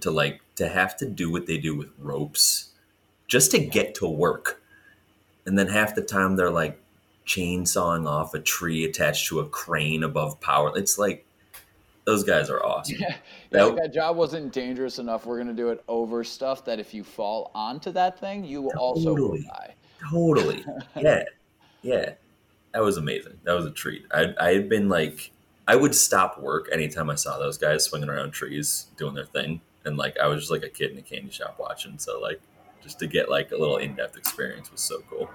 To like to have to do what they do with ropes just to get to work. And then half the time they're like chainsawing off a tree attached to a crane above power. It's like those guys are awesome. Yeah, that, that job wasn't dangerous enough. We're gonna do it over stuff that if you fall onto that thing, you will totally, also die. Totally. yeah, yeah. That was amazing. That was a treat. I I had been like, I would stop work anytime I saw those guys swinging around trees doing their thing, and like I was just like a kid in a candy shop watching. So like, just to get like a little in depth experience was so cool.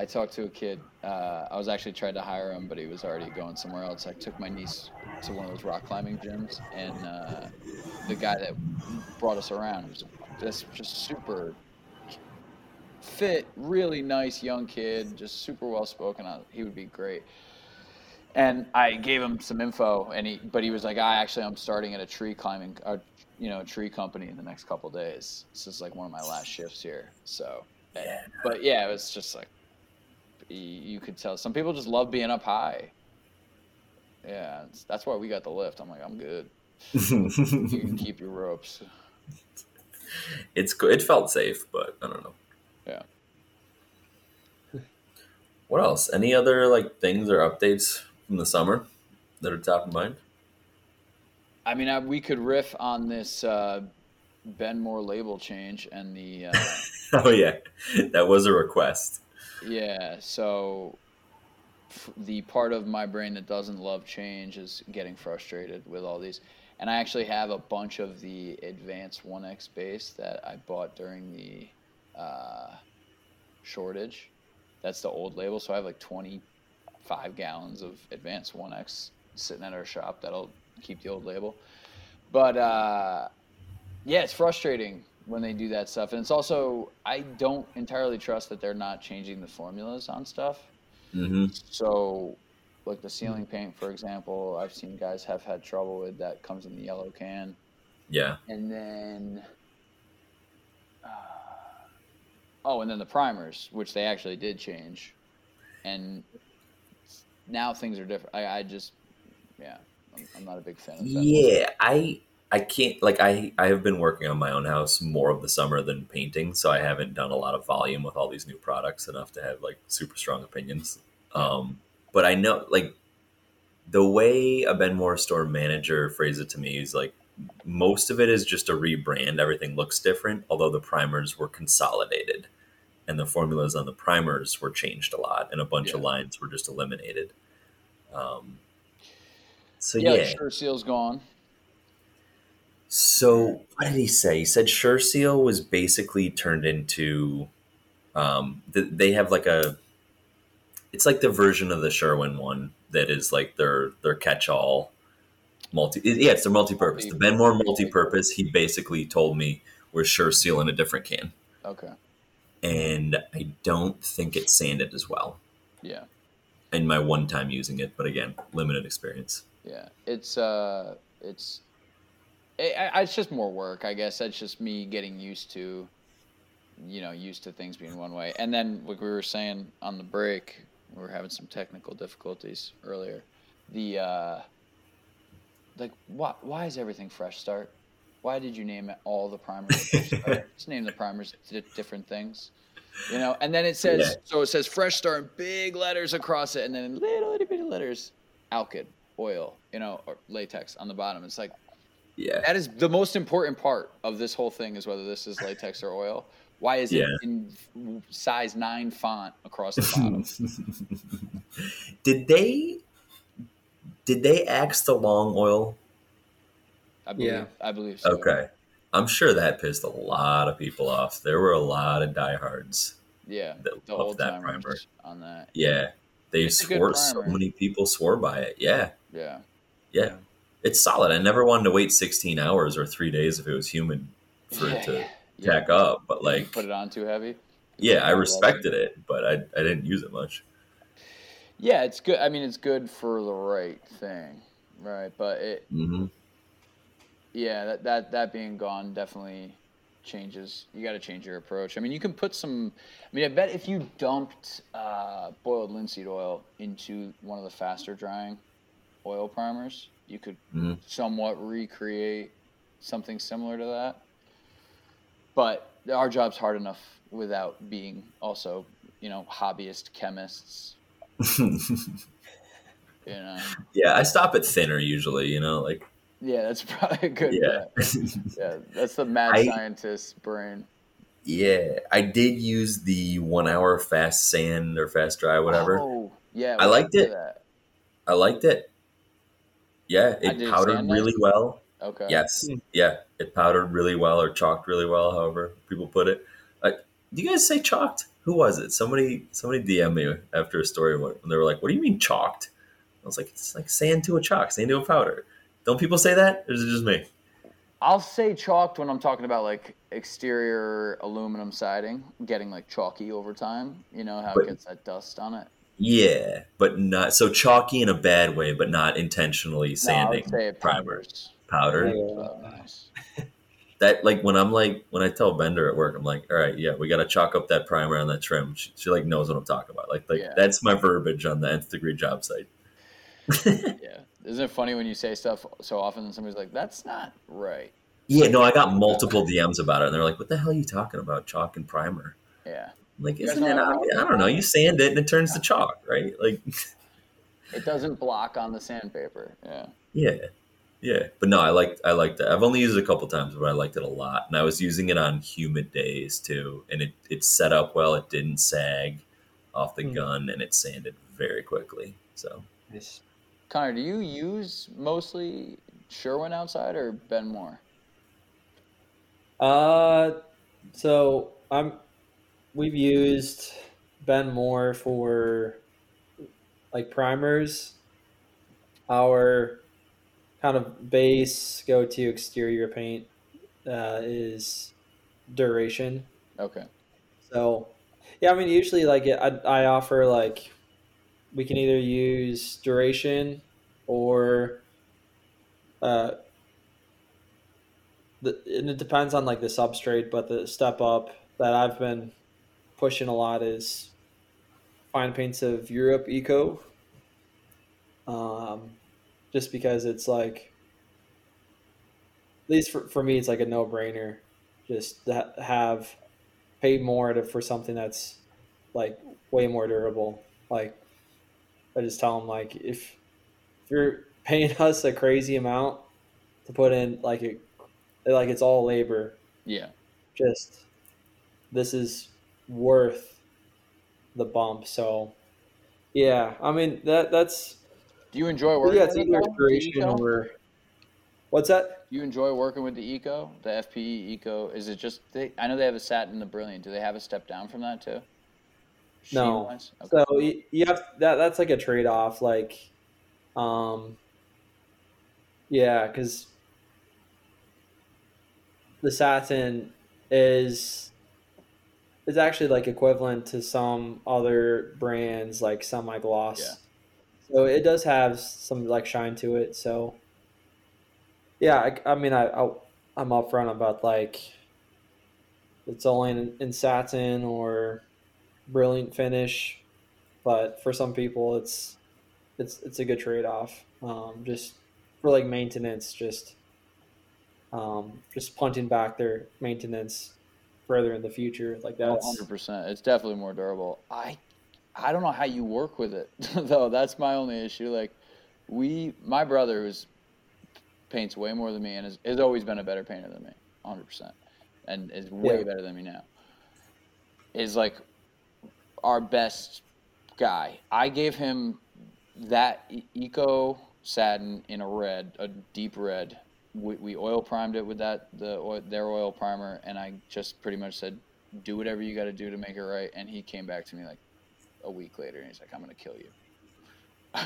I talked to a kid. Uh, I was actually trying to hire him, but he was already going somewhere else. I took my niece to one of those rock climbing gyms, and uh, the guy that brought us around was this just super fit, really nice young kid, just super well spoken. He would be great. And I gave him some info, and he, but he was like, "I actually, I'm starting at a tree climbing, uh, you know, a tree company in the next couple days. This is like one of my last shifts here." So, yeah. but yeah, it was just like you could tell some people just love being up high. Yeah, that's why we got the lift. I'm like, I'm good. you can keep your ropes. It's good. It felt safe, but I don't know. Yeah. What else? Any other like things or updates from the summer that are top of mind? I mean, I, we could riff on this uh, Ben Moore label change and the. Uh, oh yeah, that was a request. Yeah, so the part of my brain that doesn't love change is getting frustrated with all these. And I actually have a bunch of the Advanced 1X base that I bought during the uh, shortage. That's the old label. So I have like 25 gallons of Advanced 1X sitting at our shop that'll keep the old label. But uh, yeah, it's frustrating when they do that stuff. And it's also I don't entirely trust that they're not changing the formulas on stuff. Mm-hmm. So, like the ceiling paint, for example, I've seen guys have had trouble with that. Comes in the yellow can. Yeah. And then, uh, oh, and then the primers, which they actually did change, and now things are different. I, I just, yeah, I'm, not a big fan of that. Yeah, I I can't like I I have been working on my own house more of the summer than painting, so I haven't done a lot of volume with all these new products enough to have like super strong opinions. Um, but I know like the way a Ben Moore store manager phrased it to me is like most of it is just a rebrand. Everything looks different, although the primers were consolidated and the formulas on the primers were changed a lot, and a bunch yeah. of lines were just eliminated. Um, so yeah, yeah. Sure-Seal's gone. So what did he say? He said Sure-Seal was basically turned into. Um, they have like a. It's like the version of the Sherwin one that is like their their catch-all multi. Yeah, it's their multi-purpose. The Ben Moore multi-purpose. He basically told me we're Sure-Seal in a different can. Okay. And I don't think it sanded as well. Yeah. In my one time using it, but again, limited experience. Yeah, it's uh it's it, I- it's just more work, I guess. That's just me getting used to, you know, used to things being one way. And then, like we were saying on the break, we were having some technical difficulties earlier. The uh, like, why why is everything fresh start? Why did you name it all the primers? Just name the primers di- different things. You know, and then it says Yeah. so it says fresh start in big letters across it, and then little itty bitty letters, alkyd, oil, you know, or latex on the bottom. It's like Yeah. that is the most important part of this whole thing is whether this is latex or oil. Why is it in size nine font across the bottom? did they did they axe the long oil? I believe. Yeah. I believe so. Okay. I'm sure that pissed a lot of people off. There were a lot of diehards Yeah. that The loved old that primer. on that. Yeah. They It's swore so many people swore by it. Yeah. Yeah. Yeah. It's solid. I never wanted to wait 16 hours or 3 days if it was humid for Yeah, it to yeah, tack up, but like put it on too heavy. yeah, I respected it, but I I didn't use it much. Yeah, it's good. I mean, it's good for the right thing, right? But it, hmm yeah, that that that being gone definitely changes. You got to change your approach. I mean, you can put some. I mean, I bet if you dumped uh, boiled linseed oil into one of the faster drying oil primers, you could Mhm. somewhat recreate something similar to that. But our job's hard enough without being also, you know, hobbyist chemists. You know. yeah, I stop at thinner usually, you know, like Yeah, that's probably a good. yeah. Yeah, that's the mad I- scientist brain. yeah, I did use the 1 hour fast sand or fast dry whatever. Oh, yeah, I liked it. That. I liked it. Yeah, it powdered really nice? well. Okay. Yes. Hmm. Yeah, it powdered really well or chalked really well, however people put it. Uh, do you guys say chalked? Who was it? Somebody somebody DM me after a story when they were like, "What do you mean chalked?" I was like, "It's like sand to a chalk, sand to a powder." Don't people say that? Or is it just me? I'll say chalked when I'm talking about like exterior aluminum siding getting like chalky over time. You know how But- it gets that dust on it. Yeah, but not so chalky in a bad way, but not intentionally sanding would say primer primers. powder. Yeah. Oh, nice. That like when I'm like when I tell Bender at work, I'm like, all right, yeah, we got to chalk up that primer on that trim. She, she like knows what I'm talking about. Like like Yeah. that's my verbiage on the nth degree job site. Yeah. Isn't it funny when you say stuff so often and somebody's like, "That's not right." Yeah, no, I got multiple DMs about it, and they're like, "What the hell are you talking about? Chalk and primer?" Yeah. I'm like, isn't it? know I, don't know. You sand it and it turns to chalk, right? Like, It doesn't block on the sandpaper. Yeah. yeah, yeah. But no, I liked I liked it. I've only used it a couple times, but I liked it a lot, and I was using it on humid days too, and it it set up well. It didn't sag off the Hmm. gun, and it sanded very quickly. So Nice. Connor, do you use mostly Sherwin outside or Ben Moore? Uh, so I'm. We've used Ben Moore for like primers. Our kind of base go-to exterior paint uh, is duration. Okay. So, yeah, I mean, usually like I, I offer like we can either use duration or uh, the, and it depends on like the substrate, but the step up that I've been pushing a lot is fine paints of Europe Eco. Um, just because it's like, at least for, for me, it's like a no brainer. Just to have pay more to, for something that's like way more durable. Like, I just tell them like if if you're paying us a crazy amount to put in like it like it's all labor, Yeah. just this is worth the bump. So yeah, I mean that that's Do you enjoy working yeah, with it's it, either Eco? or what's that? Do you enjoy working with the Eco, the FPE Eco? Is it just they, I know they have a Satin and the Brilliant. Do they have a step down from that too? No. Okay. So you, you have that. That's like a trade off. Like, um, yeah, because the satin is is actually like equivalent to some other brands like semi gloss. Yeah. So it does have some like shine to it. So yeah, I, I mean, I, I I'm upfront about like it's only in, in satin or brilliant finish, but for some people, it's it's it's a good trade off. Um, just for like maintenance, just um, just punting back their maintenance further in the future. Like that's hundred percent. It's definitely more durable. I I don't know how you work with it though. That's my only issue. Like we, my brother who's paints way more than me and has, has always been a better painter than me, hundred percent, and is way Yeah. better than me now. Is like our best guy. I gave him that eco satin in a red, a deep red. We, we oil primed it with that the oil, their oil primer, and I just pretty much said, "Do whatever you got to do to make it right." And he came back to me like a week later, and he's like, "I'm gonna kill you."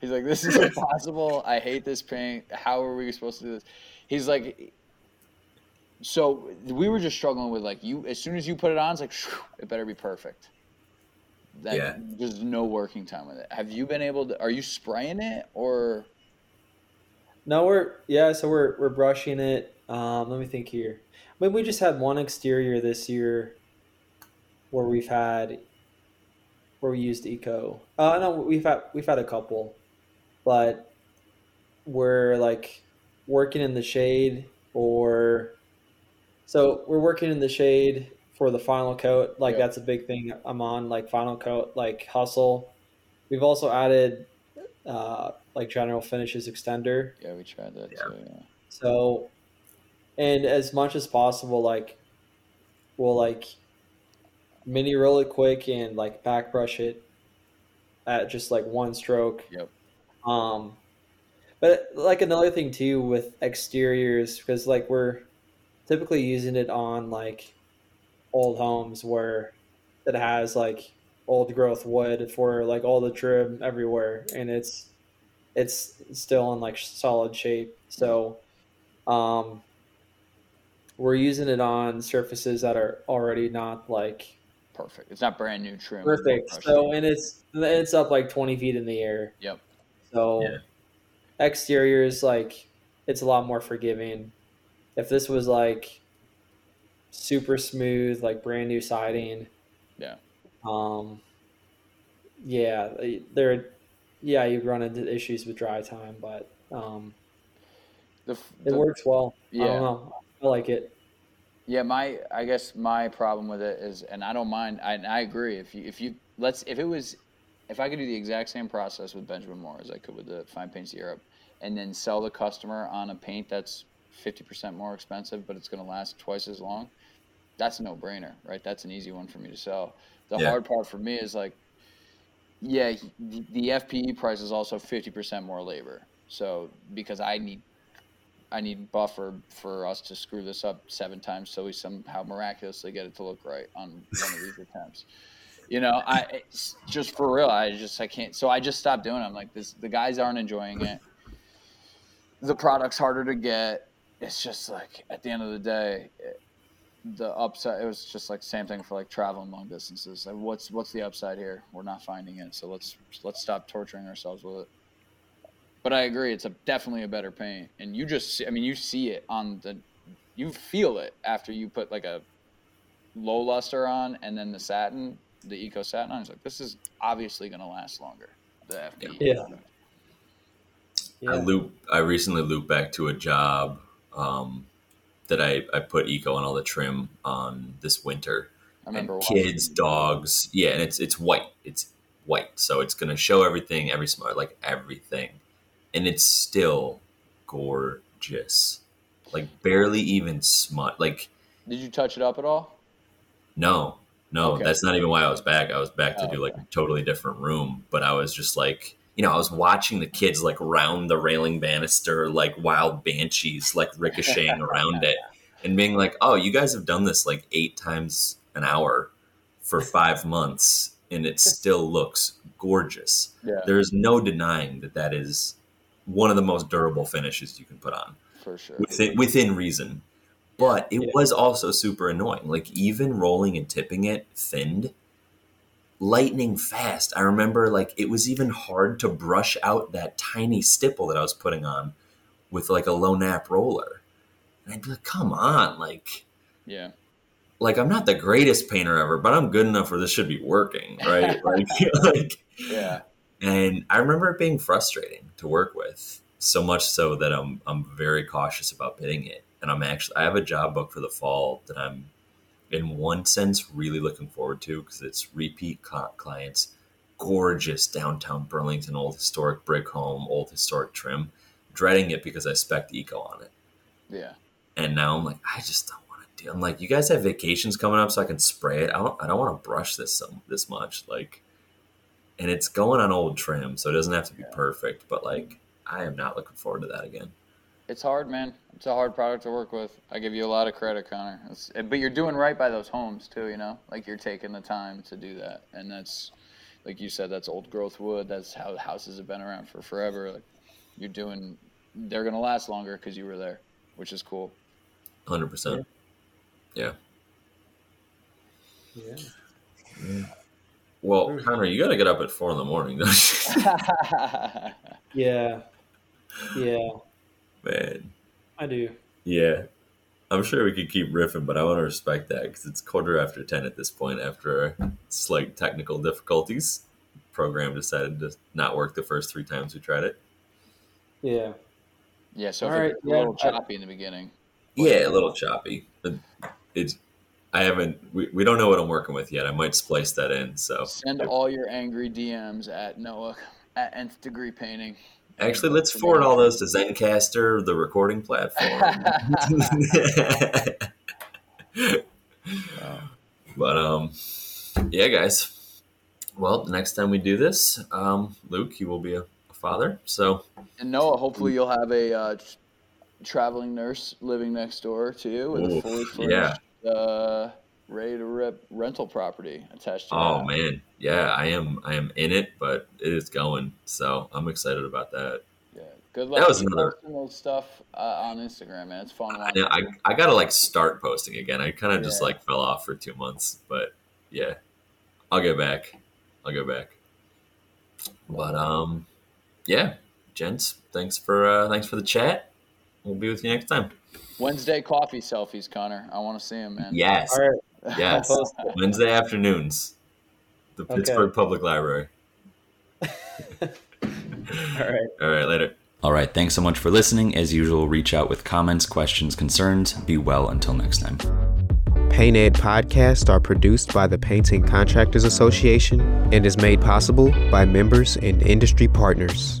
he's like, "This is impossible. I hate this paint. How are we supposed to do this?" He's like, "So we were just struggling with like you. As soon as you put it on, it's like "Phew, it better be perfect." That, Yeah. There's no working time with it. Have you been able to? Are you spraying it or? No, we're yeah, so we're we're brushing it. Um, let me think here. I mean, we just had one exterior this year where we've had where we used eco. Uh, no, we've had we've had a couple, but we're like working in the shade or so we're working in the shade for the final coat. Like Yeah. that's a big thing I'm on. Like final coat, like hustle. We've also added uh, like general finishes extender. Yeah, we tried that Yeah. too. Yeah. So, and as much as possible, like we'll like mini roll it quick and like back brush it at just like one stroke. Yep. Um, but like another thing too with exteriors, because like we're typically using it on like old homes where it has like old growth wood for like all the trim everywhere, and it's it's still in like solid shape. So, um, we're using it on surfaces that are already not like Perfect. It's not brand new trim. perfect. So, and it's it's up like twenty feet in the air. Yep. So Yeah. exteriors like it's a lot more forgiving. If this was like super smooth, like brand new siding, Yeah. um, yeah, there, yeah, you run into issues with dry time, but um, The, f- it works well. I Yeah. don't know, I like it. Yeah, my I guess my problem with it is, and I don't mind. I, I agree. If you if you let's if it was, if I could do the exact same process with Benjamin Moore as I could with the Fine Paints Europe, and then sell the customer on a paint that's fifty percent more expensive, but it's going to last twice as long, that's a no brainer, right? That's an easy one for me to sell. The Yeah. hard part for me is like, yeah, the, FPE price is also fifty percent more labor. So because I need I need buffer for us to screw this up seven times so we somehow miraculously get it to look right on one of these attempts. You know, I just for real. I just I can't. So I just stopped doing. it. I'm like this. The guys aren't enjoying it. The product's harder to get. It's just like at the end of the day, it, the upside. It was just like same thing for like traveling long distances. Like what's what's the upside here? We're not finding it. So let's let's stop torturing ourselves with it. But I agree, it's a definitely a better paint, and you just, see, I mean, you see it on the, you feel it after you put like a low luster on, and then the satin, the eco satin on. It's like this is obviously going to last longer. The FP. Yeah. I loop. I recently looped back to a job um, that I, I put eco and all the trim on this winter. I remember and watching- kids, dogs, yeah, and it's it's white. It's white, so it's gonna show everything, every smart, like everything, and it's still gorgeous. Like barely even smut. Like Did you touch it up at all? no, no, Okay. that's not even why I was back. I was back to Oh, do like a totally different room, but I was just like, you know, I was watching the kids like round the railing banister like wild banshees, like ricocheting around it, and being like, oh, you guys have done this like eight times an hour for five months, and it still looks gorgeous. Yeah, There is no denying that that is one of the most durable finishes you can put on for sure. within within reason. But it Yeah. was also super annoying. Like even rolling and tipping it thinned, lightning fast. I remember like it was even hard to brush out that tiny stipple that I was putting on with like a low nap roller. And I'd be like, come on, like, Yeah. like I'm not the greatest painter ever, but I'm good enough where this should be working, right? like, like, Yeah. and I remember it being frustrating to work with, so much so that I'm I'm very cautious about bidding it. And I'm actually I have a job book for the fall that I'm in one sense really looking forward to because it's repeat clients, gorgeous downtown Burlington old historic brick home, old historic trim. Dreading it because I spec eco on it. Yeah. And now I'm like, I just don't want to do. I'm like, you guys have vacations coming up, so I can spray it. I don't. I don't want to brush this some this much. Like, and it's going on old trim, so it doesn't have to be Yeah. perfect. But like, I am not looking forward to that again. It's hard, man. It's a hard product to work with. I give you a lot of credit, Connor. It's, but you're doing right by those homes too. You know, like you're taking the time to do that, and that's, like you said, that's old growth wood. That's how houses have been around for forever. Like you're doing, they're gonna last longer because you were there, which is cool. Hundred percent. Yeah. Yeah. Well, Mm. Connor, you got to get up at four in the morning, don't you? Yeah. Yeah. Man. I do. Yeah. I'm sure we could keep riffing, but I want to respect that because it's quarter after 10 at this point after slight technical difficulties. Program decided to not work the first three times we tried it. Yeah. yeah, so All if right, it's a yeah, little I- choppy in the beginning. Yeah, a little choppy. But It's, I haven't, we, we don't know what I'm working with yet. I might splice that in. So Send all your angry DMs at Noah at Nth Degree Painting. Actually, let's forward all those to Zencastr, the recording platform. but um, yeah, guys. Well, the next time we do this, um, Luke, you will be a, a father. So And Noah, hopefully you'll have a uh, traveling nurse living next door to you with a Oof, fully yeah. furnished, uh, ready to rip rental property attached to Oh that. man, yeah, I am. I am in it, but it is going. So I'm excited about that. Yeah. Good luck. That was another- posting stuff uh, on Instagram, man. It's fun. I, watching. I, I gotta like start posting again. I kind of just like fell off for two months, but yeah, I'll go back. I'll go back. But um, yeah, gents, thanks for uh, thanks for the chat. We'll be with you next time. Wednesday coffee selfies, Connor. I want to see them, man. Yes, All right. Yes. Wednesday afternoons, the Okay. Pittsburgh Public Library. All right. All right, later. All right, thanks so much for listening. As usual, reach out with comments, questions, concerns. Be well until next time. Paint Ed podcasts are produced by the Painting Contractors Association and is made possible by members and industry partners.